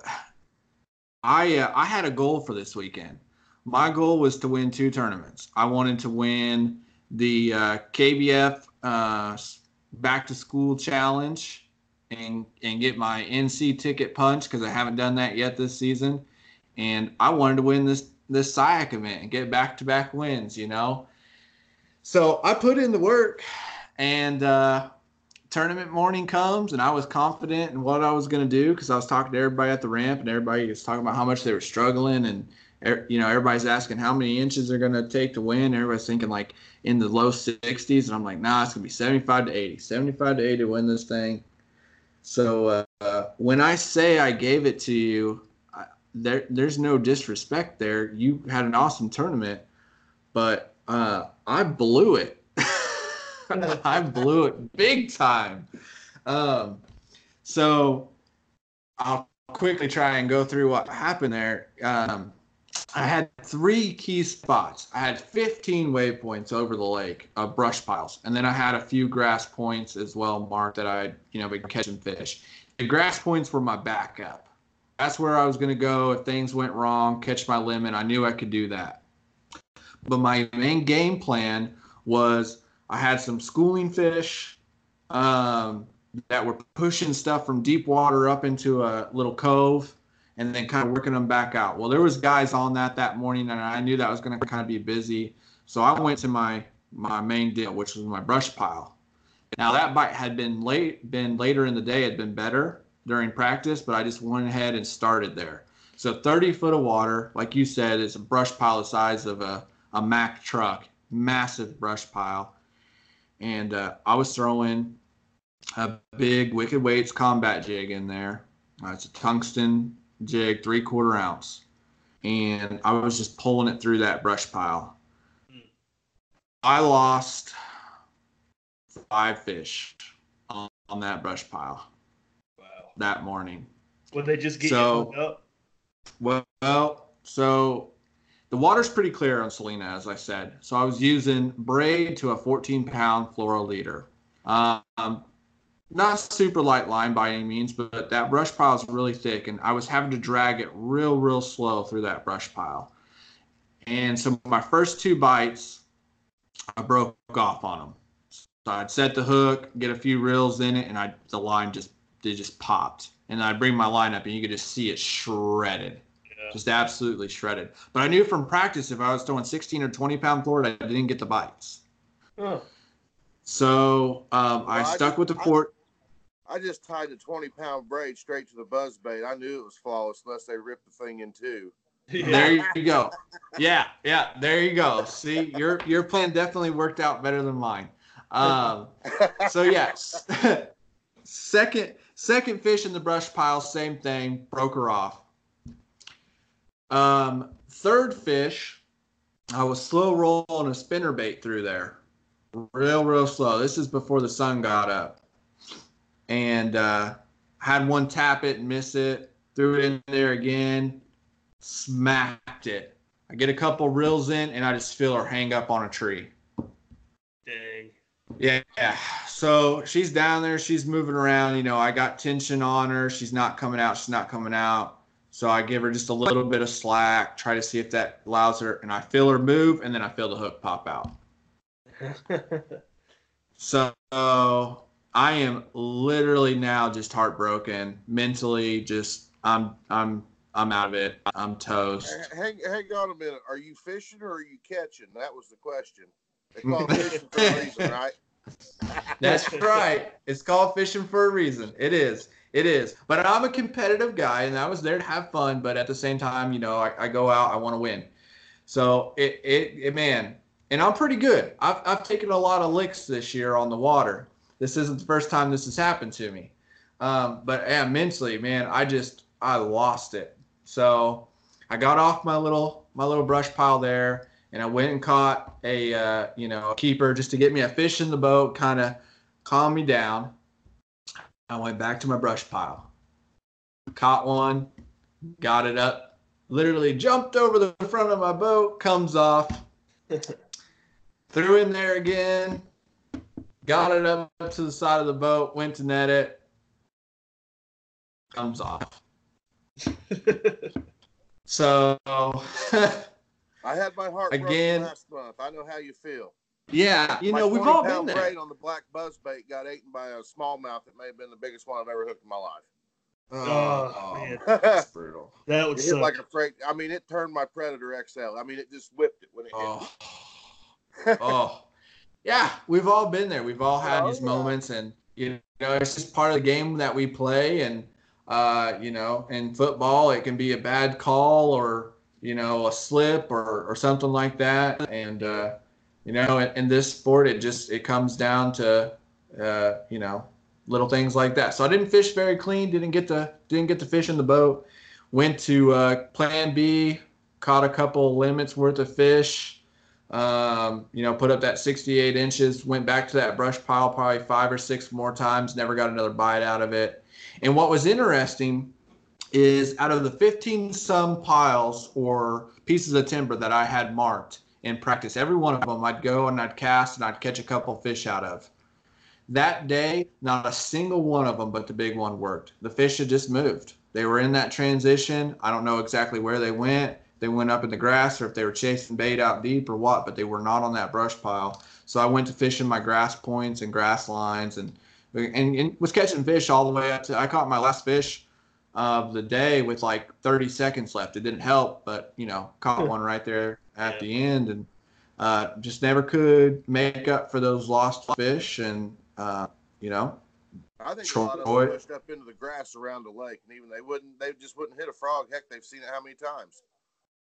I uh, I had a goal for this weekend. My goal was to win two tournaments. I wanted to win the uh, KBF uh, back to school challenge and and get my NC ticket punch because I haven't done that yet this season. And I wanted to win this this SI-YAK event and get back to back wins, you know. So I put in the work, and uh, tournament morning comes, and I was confident in what I was going to do because I was talking to everybody at the ramp, and everybody was talking about how much they were struggling, and er- you know everybody's asking how many inches they're going to take to win. Everybody's thinking like in the low 60s, and I'm like, nah, it's going to be 75 to 80, 75 to 80 to win this thing. So uh, when I say I gave it to you, there there's no disrespect there. You had an awesome tournament, but uh, I blew it. I blew it big time. Um, so I'll quickly try and go through what happened there. Um, I had three key spots. I had 15 waypoints over the lake of brush piles, and then I had a few grass points as well marked that I, you know, been catching fish. The grass points were my backup. That's where I was going to go if things went wrong, catch my limit. I knew I could do that. But my main game plan was I had some schooling fish um, that were pushing stuff from deep water up into a little cove and then kind of working them back out. Well, there was guys on that that morning, and I knew that was going to kind of be busy. So I went to my my main deal, which was my brush pile. Now that bite had been late, been later in the day, had been better during practice, but I just went ahead and started there. So 30 foot of water, like you said, it's a brush pile the size of a, a Mack truck, massive brush pile. And uh, I was throwing a big Wicked Weights combat jig in there. Uh, it's a tungsten jig, three quarter ounce. And I was just pulling it through that brush pile. I lost five fish on, on that brush pile. That morning. Would they just get So- you hooked up? Well, so the water's pretty clear on Celina, as I said. So I was using braid to a 14 pound fluoro leader. Um, not super light line by any means, but that brush pile is really thick, and I was having to drag it real, real slow through that brush pile. And so my first two bites, I broke off on them. So I'd set the hook, get a few reels in it, and I the line just it just popped. And I'd bring my line up, and you could just see it shredded, Yeah. just absolutely shredded. But I knew from practice if I was throwing 16 or 20 pound fluoro, I didn't get the bites. Oh, So um, I Well, I stuck just- with the I- port. I just tied the 20 pound braid straight to the buzz bait. I knew it was flawless unless they ripped the thing in two. There you go. Yeah, yeah, there you go. See, your your plan definitely worked out better than mine. Um, so yes, second second fish in the brush pile, same thing, broke her off. Um, third fish, I was slow rolling a spinner bait through there, real real slow. This is before the sun got up, and uh, had one tap it and miss it. Threw it in there again, smacked it. I get a couple reels in, and I just feel her hang up on a tree. dang. Yeah. So she's down there. She's moving around. You know, I got tension on her. She's not coming out. She's not coming out. So I give her just a little bit of slack, try to see if that allows her. And I feel her move, and then I feel the hook pop out. So I am literally now just heartbroken, mentally. Just I'm I'm I'm out of it. I'm toast. hang, hang on a minute. Are you fishing or are you catching? That was the question. They call fishing for a reason, right? That's right. It's called fishing for a reason. It is. It is. But I'm a competitive guy, and I was there to have fun. But at the same time, you know, I, I go out. I want to win. So it, it, it, man, and I'm pretty good. I've, I've taken a lot of licks this year on the water. This isn't the first time this has happened to me. Um, but yeah, mentally, man, I just I lost it. So I got off my little my little brush pile there, and I went and caught a uh, you know a keeper just to get me a fish in the boat, kind of calm me down. I went back to my brush pile, caught one, got it up, literally jumped over the front of my boat, comes off, threw in there again, got it up to the side of the boat, went to net it, comes off. so I had my heart Again. broken last month. I know how you feel. yeah, you my know we've all been pound there. braid on the black buzz bait got eaten by a smallmouth that may have been the biggest one I've ever hooked in my life. Oh, man. that's brutal. That It would hit suck. like a freight. I mean, it turned my Predator XL. I mean, it just whipped it when it hit. Oh, oh, yeah. We've all been there. We've all had Oh, these yeah. moments, and you know, it's just part of the game that we play. And uh, you know, in football, it can be a bad call or you know a slip or or something like that. And uh, you know, in, in this sport, it just it comes down to uh, you know little things like that. So I didn't fish very clean. Didn't get to didn't get to fish in the boat. Went to uh, Plan B. Caught a couple limits worth of fish. Um, you know, put up that 68 inches. Went back to that brush pile probably five or six more times. Never got another bite out of it. And what was interesting is out of the 15 some piles or pieces of timber that I had marked in practice, every one of them I'd go and I'd cast and I'd catch a couple fish out of. That day, not a single one of them but the big one worked. The fish had just moved. They were in that transition. I don't know exactly where they went. They went up in the grass or if they were chasing bait out deep or what, but they were not on that brush pile. So I went to fishing my grass points and grass lines and and, and was catching fish all the way up to I caught my last fish of the day with like 30 seconds left. It didn't help, but you know, caught one right there at Yeah. the end and uh, just never could make up for those lost fish. And uh, you know, I think a lot of Troy. them pushed up into the grass around the lake, and even they wouldn't. They just wouldn't hit a frog. Heck, they've seen it how many times?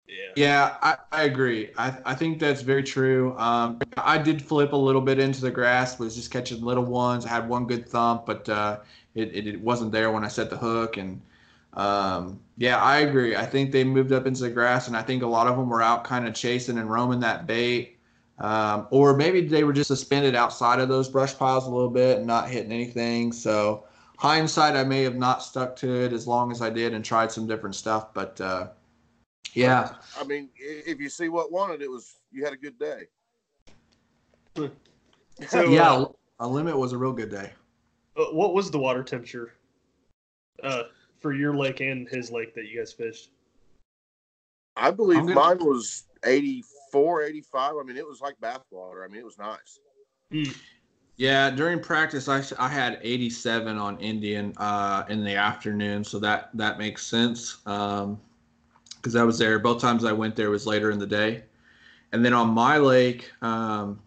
Yeah. Yeah, I, I agree. I, I think that's very true. Um, I did flip a little bit into the grass, was just catching little ones. I had one good thump, but uh, it, it, it wasn't there when I set the hook. And um, yeah, I agree. I think they moved up into the grass, and I think a lot of them were out kind of chasing and roaming that bait. Um, or maybe they were just suspended outside of those brush piles a little bit and not hitting anything. So, hindsight, I may have not stuck to it as long as I did and tried some different stuff. But uh, Yeah. I mean, if you see what wanted, it was you had a good day. So, yeah, uh, a limit was a real good day. uh, what was the water temperature uh, for your lake and his lake that you guys fished? I believe gonna- mine was 84, 85. I mean, it was like bathwater. I mean, it was nice. Yeah, during practice, I, I had 87 on Indian uh, in the afternoon, so that that makes sense. Um, because I was there both times I went there was later in the day, and then on my lake, um,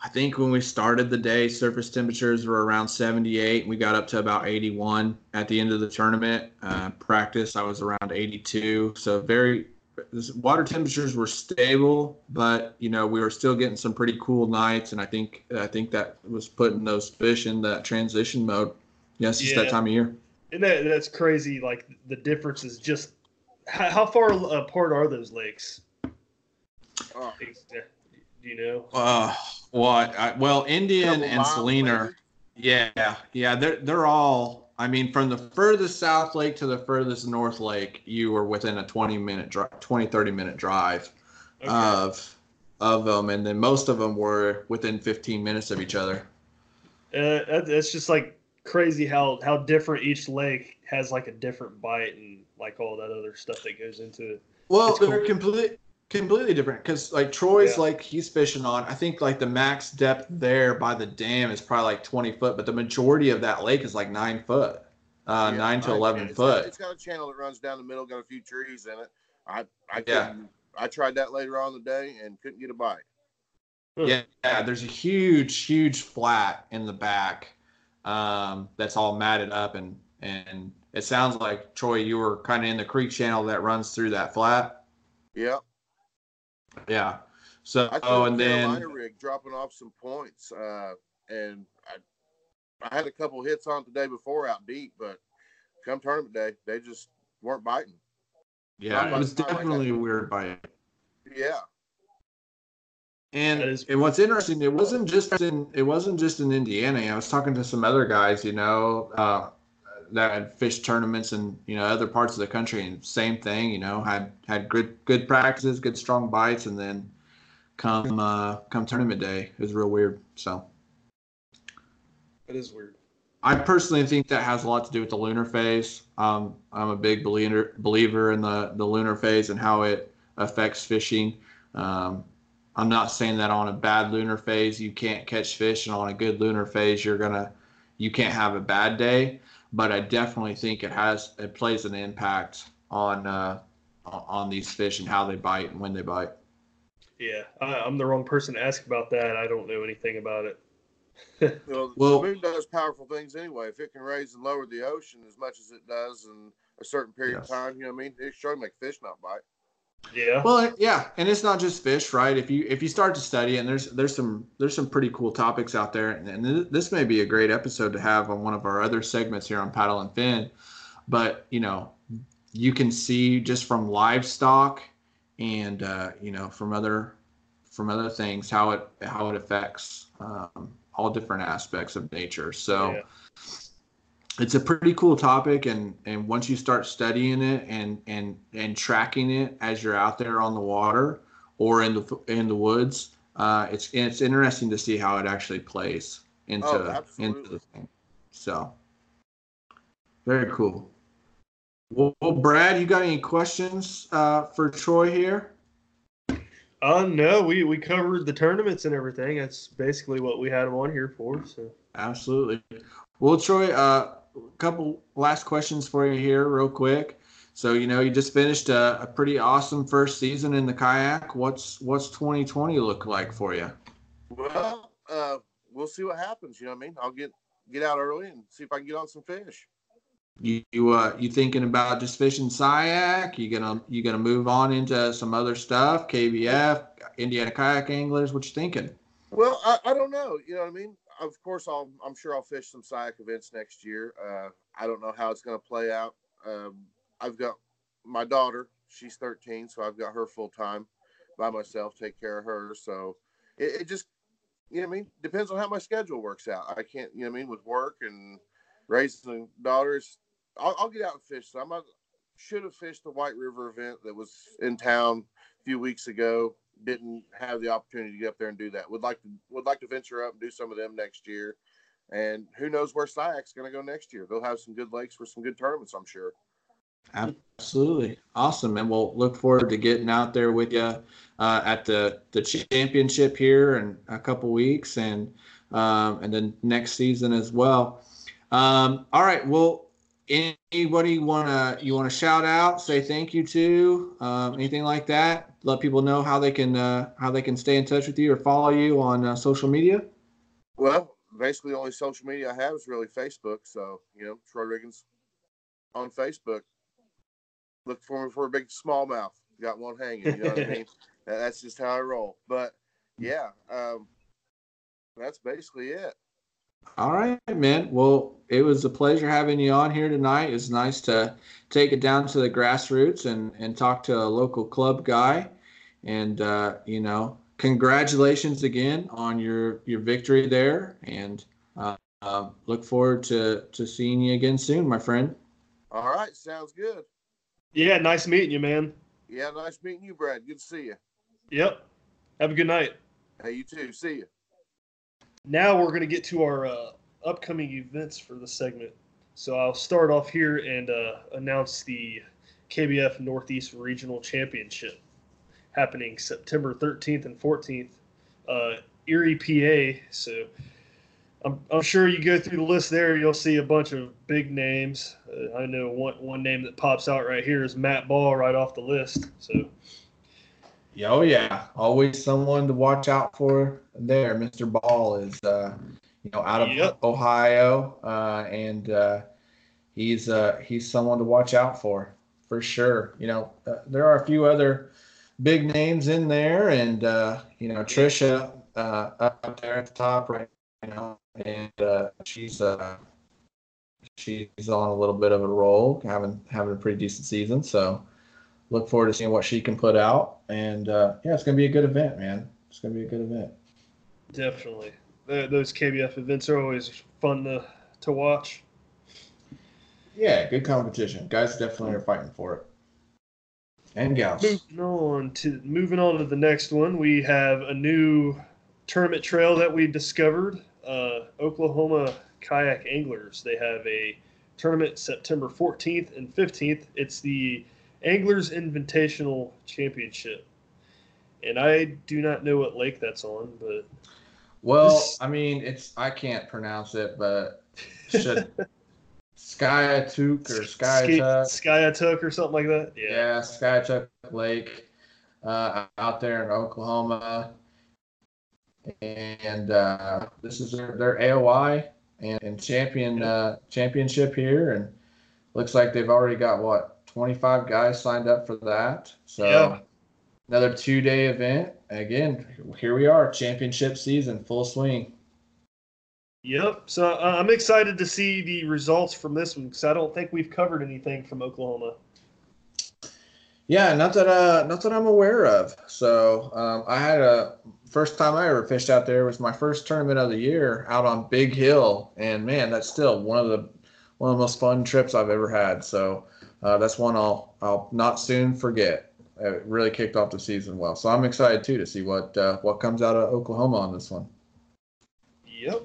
I think when we started the day, surface temperatures were around 78. We got up to about 81 at the end of the tournament. Uh, practice, I was around 82. So very, this- water temperatures were stable, but you know we were still getting some pretty cool nights, and I think I think that was putting those fish in that transition mode. Yes, it's Yeah. that time of year. And that that's crazy. Like the difference is just how, how far apart are those lakes? Oh, Do you know? Uh, what? I, well, Indian and Celina. Yeah, yeah, they're they're all. I mean, from the furthest south lake to the furthest north lake, you were within a 20 minute drive, 20 30 minute drive Okay. of of them, and then most of them were within 15 minutes of each other. Uh, that's just like crazy how how different each lake has like a different bite and like all that other stuff that goes into it. Well, It's cool. they're completely completely different because like Troy's Yeah. like he's fishing on. I think like the max depth there by the dam is probably like 20 foot, but the majority of that lake is like nine foot, uh, yeah, nine to I- 11 it's foot. Got, it's got a channel that runs down the middle, got a few trees in it. I I Yeah. I tried that later on in the day and couldn't get a bite. Yeah, yeah, there's a huge, huge flat in the back um, that's all matted up, and and it sounds like Troy, you were kind of in the creek channel that runs through that flat. Yeah. Yeah. So I oh, and a then rig dropping off some points, uh, and I, I had a couple hits on the day before out deep, but come tournament day, they just weren't biting. yeah, it was Not like definitely a weird bite. Yeah, And That is- and what's interesting, it wasn't just in it wasn't just in Indiana. I was talking to some other guys, you know, uh, that had fished tournaments in you know other parts of the country, and same thing, you know, had had good good practices, good strong bites, and then come uh, come tournament day, it was real weird. So it is weird. I personally think that has a lot to do with the lunar phase. Um, I'm a big believer believer in the the lunar phase and how it affects fishing. Um, I'm not saying that on a bad lunar phase you can't catch fish, and on a good lunar phase you're gonna you can't have a bad day. But I definitely think it has it plays an impact on uh, on these fish and how they bite and when they bite. Yeah, I, I'm the wrong person to ask about that. I don't know anything about it. well, Well- the moon does powerful things anyway. If it can raise and lower the ocean as much as it does in a certain period Yes. of time, you know what I mean? It sure make fish not bite. Yeah. Well, yeah, and it's not just fish, right? If you if you start to study, and there's there's some there's some pretty cool topics out there, and, and this may be a great episode to have on one of our other segments here on Paddle and Fin. But you know, you can see just from livestock, and uh, you know from other from other things how it how it affects um, all different aspects of nature. So Yeah. It's a pretty cool topic and and once you start studying it and and and tracking it as you're out there on the water or in the in the woods uh it's it's interesting to see how it actually plays into Oh, into the thing so very cool well, well brad you got any questions uh for troy here Uh, no, we, we covered the tournaments and everything. That's basically what we had him on here for. So Absolutely. Well, Troy, uh, a couple last questions for you here, real quick. So, you know, you just finished a, a pretty awesome first season in the kayak. What's what's 2020 look like for you? Well, uh, we'll see what happens. You know what I mean? I'll get get out early and see if I can get on some fish. You you, uh, you thinking about just fishing kayak? You gonna you gonna move on into some other stuff? KBF, Indiana Kayak Anglers. What you thinking? Well, I, I don't know. You know what I mean? Of course, I'll I'm sure I'll fish some kayak events next year. Uh, I don't know how it's going to play out. Um, I've got my daughter. She's 13, so I've got her full time by myself, take care of her. So it, it just you know I mean depends on how my schedule works out. I can't you know I mean with work and raising daughters. I'll, I'll get out and fish. So not should have fished the White River event that was in town a few weeks ago. Didn't have the opportunity to get up there and do that. Would like to would like to venture up and do some of them next year. And who knows where SI-YAK's going to go next year? They'll have some good lakes for some good tournaments, I'm sure. Absolutely, awesome, and we'll look forward to getting out there with you uh, at the the championship here in a couple weeks, and um, and then next season as well. Um, all right, well, anybody wanna you wanna shout out, say thank you to, um, anything like that? Let people know how they can uh, how they can stay in touch with you or follow you on uh, social media. Well, basically, the only social media I have is really Facebook. So you know, Troy Riggins on Facebook. Look for me for a big smallmouth. Got one hanging. You know what I mean? That's just how I roll. But yeah, um, that's basically it. All right, man. Well, it was a pleasure having you on here tonight. It's nice to take it down to the grassroots and, and talk to a local club guy. And, uh, you know, congratulations again on your, your victory there. And uh, uh, look forward to, to seeing you again soon, my friend. All right, sounds good. Yeah, nice meeting you, man. Yeah, nice meeting you, Brad. Good to see you. Yep. Have a good night. Hey, you too. See you. Now we're going to get to our uh, upcoming events for the segment. So I'll start off here and uh, announce the KBF Northeast Regional Championship happening September 13th and 14th, uh, Erie, PA. So I'm, I'm sure you go through the list there, you'll see a bunch of big names. Uh, I know one, one name that pops out right here is Matt Ball right off the list. So Oh yeah, always someone to watch out for there. Mr. Ball is, uh, you know, out of Yep. Ohio, uh, and uh, he's uh, he's someone to watch out for for sure. You know, uh, there are a few other big names in there, and uh, you know, Trisha uh, up there at the top right now, and uh, she's uh, she's on a little bit of a roll, having having a pretty decent season. So look forward to seeing what she can put out. And uh, yeah, it's gonna be a good event, man. It's gonna be a good event. definitely. Those KBF events are always fun to, to watch. Yeah, good competition. Guys definitely are fighting for it. And gals. Moving on to moving on to the next one, we have a new tournament trail that we discovered. Uh, Oklahoma kayak anglers. They have a tournament September 14th and 15th. It's the Anglers Invitational Championship, and I do not know what lake that's on, but Well, This- I mean, it's I can't pronounce it, but should Skyatook or Skyatuck. Skyatuck or something like that. Yeah. Yeah, Skyatuck Lake uh, out there in Oklahoma. And uh, this is their, their AOI and, and champion uh, championship here. And looks like they've already got what 25 guys signed up for that. So Yeah. another two day event. Again, here we are, championship season, full swing. Yep. So uh, I'm excited to see the results from this one because I don't think we've covered anything from Oklahoma. Yeah, not that uh, not that I'm aware of. So um, I had a first time I ever fished out there was my first tournament of the year out on Big Hill, and man, that's still one of the one of the most fun trips I've ever had. So uh, that's one I'll I'll not soon forget. It really kicked off the season well. So I'm excited too to see what uh, what comes out of Oklahoma on this one. Yep.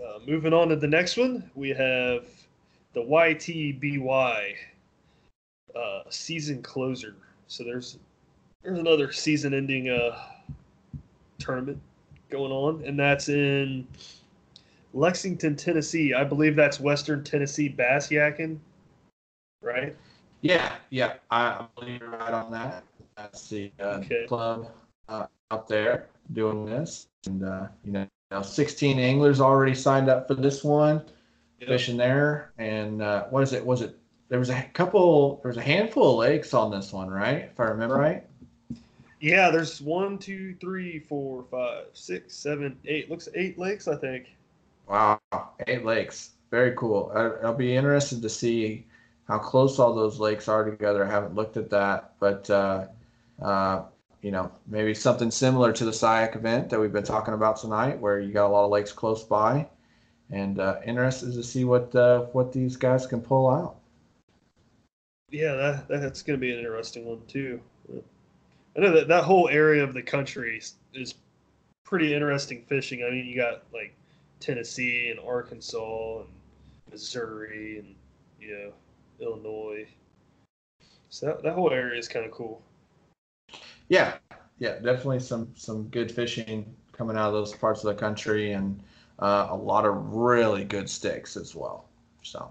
Uh, moving on to the next one, we have the YTBY uh, season closer. So there's there's another season-ending uh, tournament going on, and that's in Lexington, Tennessee. I believe that's Western Tennessee bass yakking, right? Yeah, yeah, I believe you're right on that. That's the uh, Okay. club uh, out there doing this, and uh, you know, now 16 anglers already signed up for this one, fishing there. And uh, what is it? Was it? There was a couple. There was a handful of lakes on this one, right? If I remember right. Yeah, there's one, two, three, four, five, six, seven, eight. Looks eight lakes, I think. Wow, eight lakes. Very cool. I, I'll be interested to see how close all those lakes are together. I haven't looked at that, but uh, uh, you know, maybe something similar to the SI-YAK event that we've been talking about tonight, where you got a lot of lakes close by, and uh, interested to see what uh, what these guys can pull out. Yeah, that, that's going to be an interesting one too. I know that that whole area of the country is pretty interesting fishing. I mean, you got like Tennessee and Arkansas and Missouri and you know Illinois. So that, that whole area is kind of cool. Yeah, yeah, definitely some some good fishing coming out of those parts of the country, and uh, a lot of really good sticks as well. So,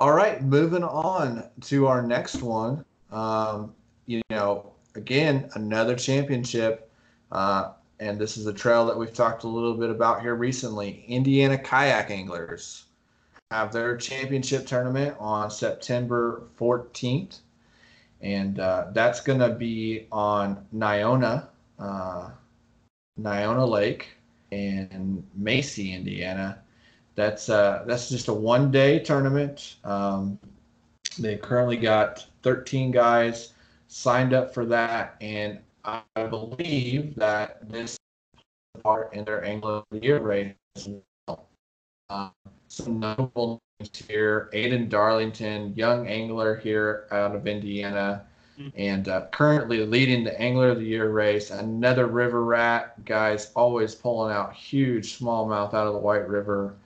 all right, moving on to our next one. Um, you know, again, another championship. Uh, and this is a trail that we've talked a little bit about here recently. Indiana Kayak Anglers have their championship tournament on September 14th, and uh, that's going to be on Nyona, uh, Nyona Lake, in Macy, Indiana. That's uh, that's just a one-day tournament. Um, they currently got 13 guys signed up for that, and I believe that this part in their Angler of the Year race as well. Um, some notable names here: Aiden Darlington, young angler here out of Indiana, and uh, currently leading the Angler of the Year race. Another river rat, guys, always pulling out huge smallmouth out of the White River.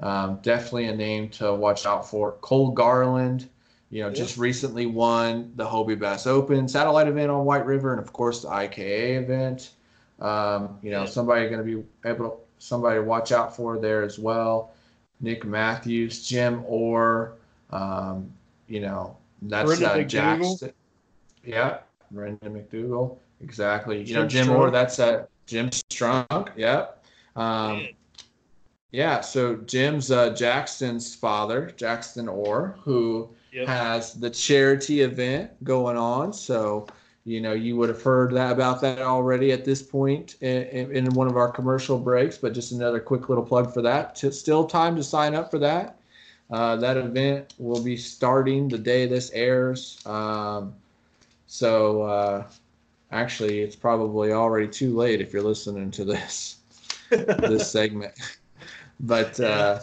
Um, definitely a name to watch out for. Cole Garland you know, just recently won the Hobie Bass Open satellite event on White River, and of course the IKA event. Um, you know, somebody going to be able to somebody to watch out for there as well. Nick Matthews, Jim Orr, um, you know, that's Brendan uh, Jackson. Yeah, Brendan McDougal, exactly. You know, Jim Jim Orr, that's uh, Jim Strunk. Yep. Um, yeah, so Jim's uh, Jackson's father, Jackson Orr, who Yep. has the charity event going on. So, you know, you would have heard that about that already at this point in, in, one of our commercial breaks, but just another quick little plug for that. T- still time to sign up for that. Uh, that event will be starting the day this airs. Um, so, uh, actually, it's probably already too late if you're listening to this this segment. But uh,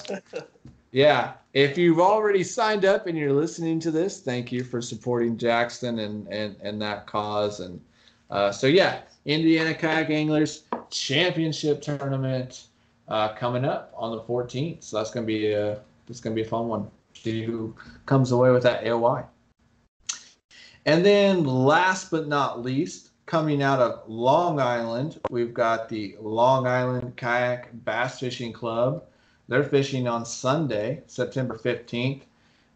yeah, if you've already signed up and you're listening to this, thank you for supporting Jackson and and, and that cause. And uh, so yeah, Indiana Kayak Anglers Championship Tournament uh, coming up on the 14th. So that's gonna be a that's gonna be a fun one. See who comes away with that AOI. And then last but not least, coming out of Long Island, we've got the Long Island Kayak Bass Fishing Club. They're fishing on Sunday, September 15th,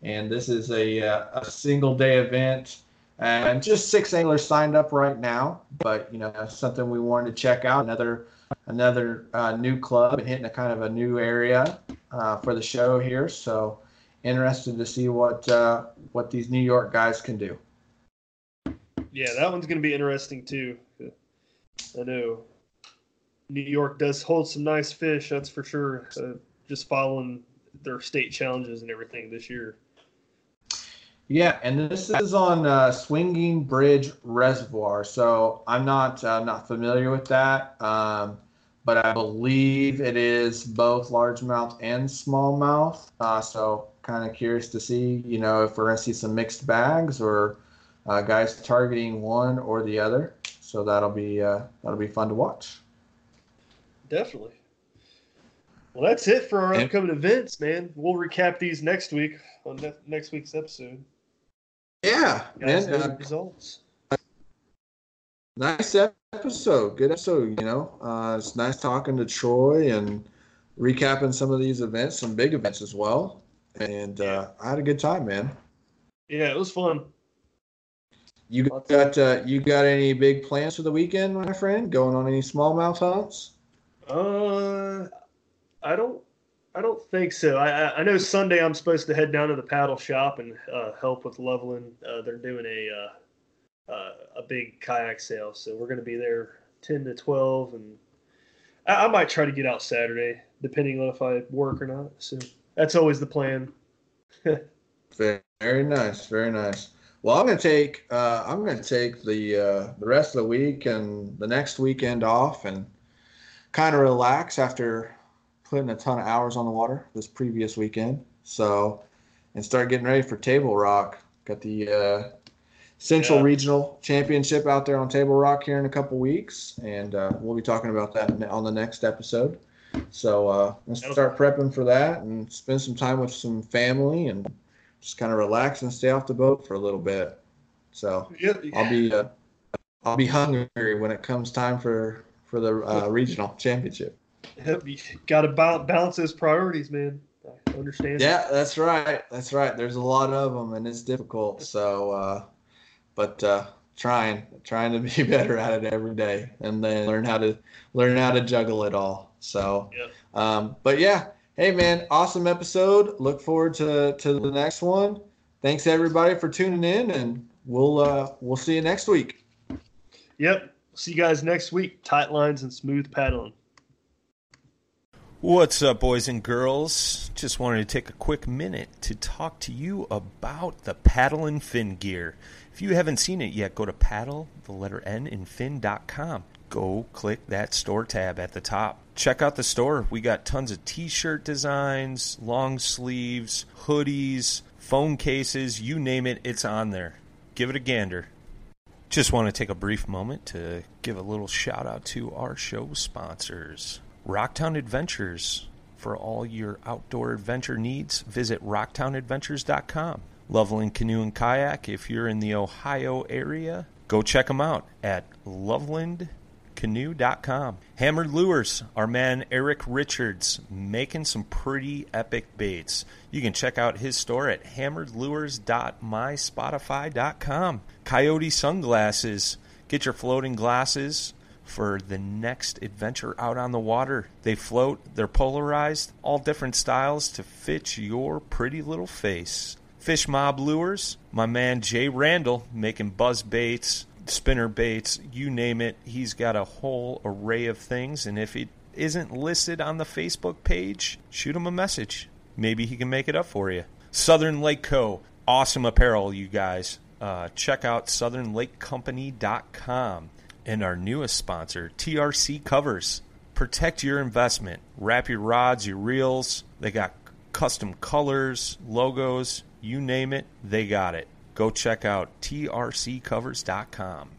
and this is a, uh, a single day event. And just six anglers signed up right now, but you know something we wanted to check out. Another another uh, new club and hitting a kind of a new area uh, for the show here. So interested to see what uh, what these New York guys can do. Yeah, that one's going to be interesting too. I know New York does hold some nice fish, that's for sure. Just following their state challenges and everything this year. Yeah, and this is on uh, Swinging Bridge Reservoir. So I'm not uh, not familiar with that, um, but I believe it is both largemouth and smallmouth. Uh, so kind of curious to see, you know, if we're gonna see some mixed bags or uh, guys targeting one or the other. So that'll be uh, that'll be fun to watch. Definitely. Well, that's it for our And- upcoming events, man. We'll recap these next week on ne- next week's episode. Yeah, Guys, man. uh, results. nice episode good episode you know uh, it's nice talking to troy and recapping some of these events some big events as well and uh, i had a good time man Yeah, it was fun. you got uh, you got any big plans for the weekend my friend going on any smallmouth hunts Uh, I don't. I don't think so. I, I know Sunday I'm supposed to head down to the paddle shop and uh, help with leveling. Uh, they're doing a uh, uh, a big kayak sale, so we're going to be there ten to twelve, and I, I might try to get out Saturday, depending on if I work or not. So that's always the plan. very, nice very nice well i'm gonna take uh, i'm gonna take the uh, the rest of the week and the next weekend off and kind of relax after putting a ton of hours on the water this previous weekend. So, and start getting ready for Table Rock. Got the uh, Central Yeah. Regional Championship out there on Table Rock here in a couple weeks, and uh, we'll be talking about that on the next episode. So uh, let's start prepping for that and spend some time with some family and just kind of relax and stay off the boat for a little bit. So. I'll be uh, I'll be hungry when it comes time for for the uh, regional championship. Yep. You got to balance those priorities, man. I understand. Yeah, that's right. That's right. There's a lot of them, and it's difficult. So, uh, but uh, trying trying to be better at it every day, and then learn how to learn how to juggle it all. So, Yep. um, but yeah, hey man, awesome episode. Look forward to to the next one. Thanks everybody for tuning in, and we'll uh, we'll see you next week. Yep. See you guys next week. Tight lines and smooth paddling. What's up, boys and girls? Just wanted to take a quick minute to talk to you about the paddle and fin gear. If you haven't seen it yet, go to paddle, the letter N, and fin.com. Go click that store tab at the top. Check out the store. We got tons of t shirt designs, long sleeves, hoodies, phone cases, you name it, it's on there. Give it a gander. Just want to take a brief moment to give a little shout out to our show sponsors. Rocktown Adventures. For all your outdoor adventure needs, visit rocktownadventures.com. Loveland Canoe and Kayak, if you're in the Ohio area, go check them out at lovelandcanoe.com. Hammered Lures, our man Eric Richards, making some pretty epic baits. You can check out his store at hammeredlures.myshopify.com. Coyote Sunglasses, get your floating glasses for the next adventure out on the water. They float, they're polarized, all different styles to fit your pretty little face. Fish Mob Lures, my man Jay Randall making buzz baits, spinner baits, you name it. He's got a whole array of things, and if it isn't listed on the Facebook page, shoot him a message. Maybe he can make it up for you. Southern Lake Co. Awesome apparel, you guys. Uh, check out southernlakecompany.com. And our newest sponsor, TRC Covers. Protect your investment. Wrap your rods, your reels. They got custom colors, logos, you name it, they got it. Go check out trccovers.com.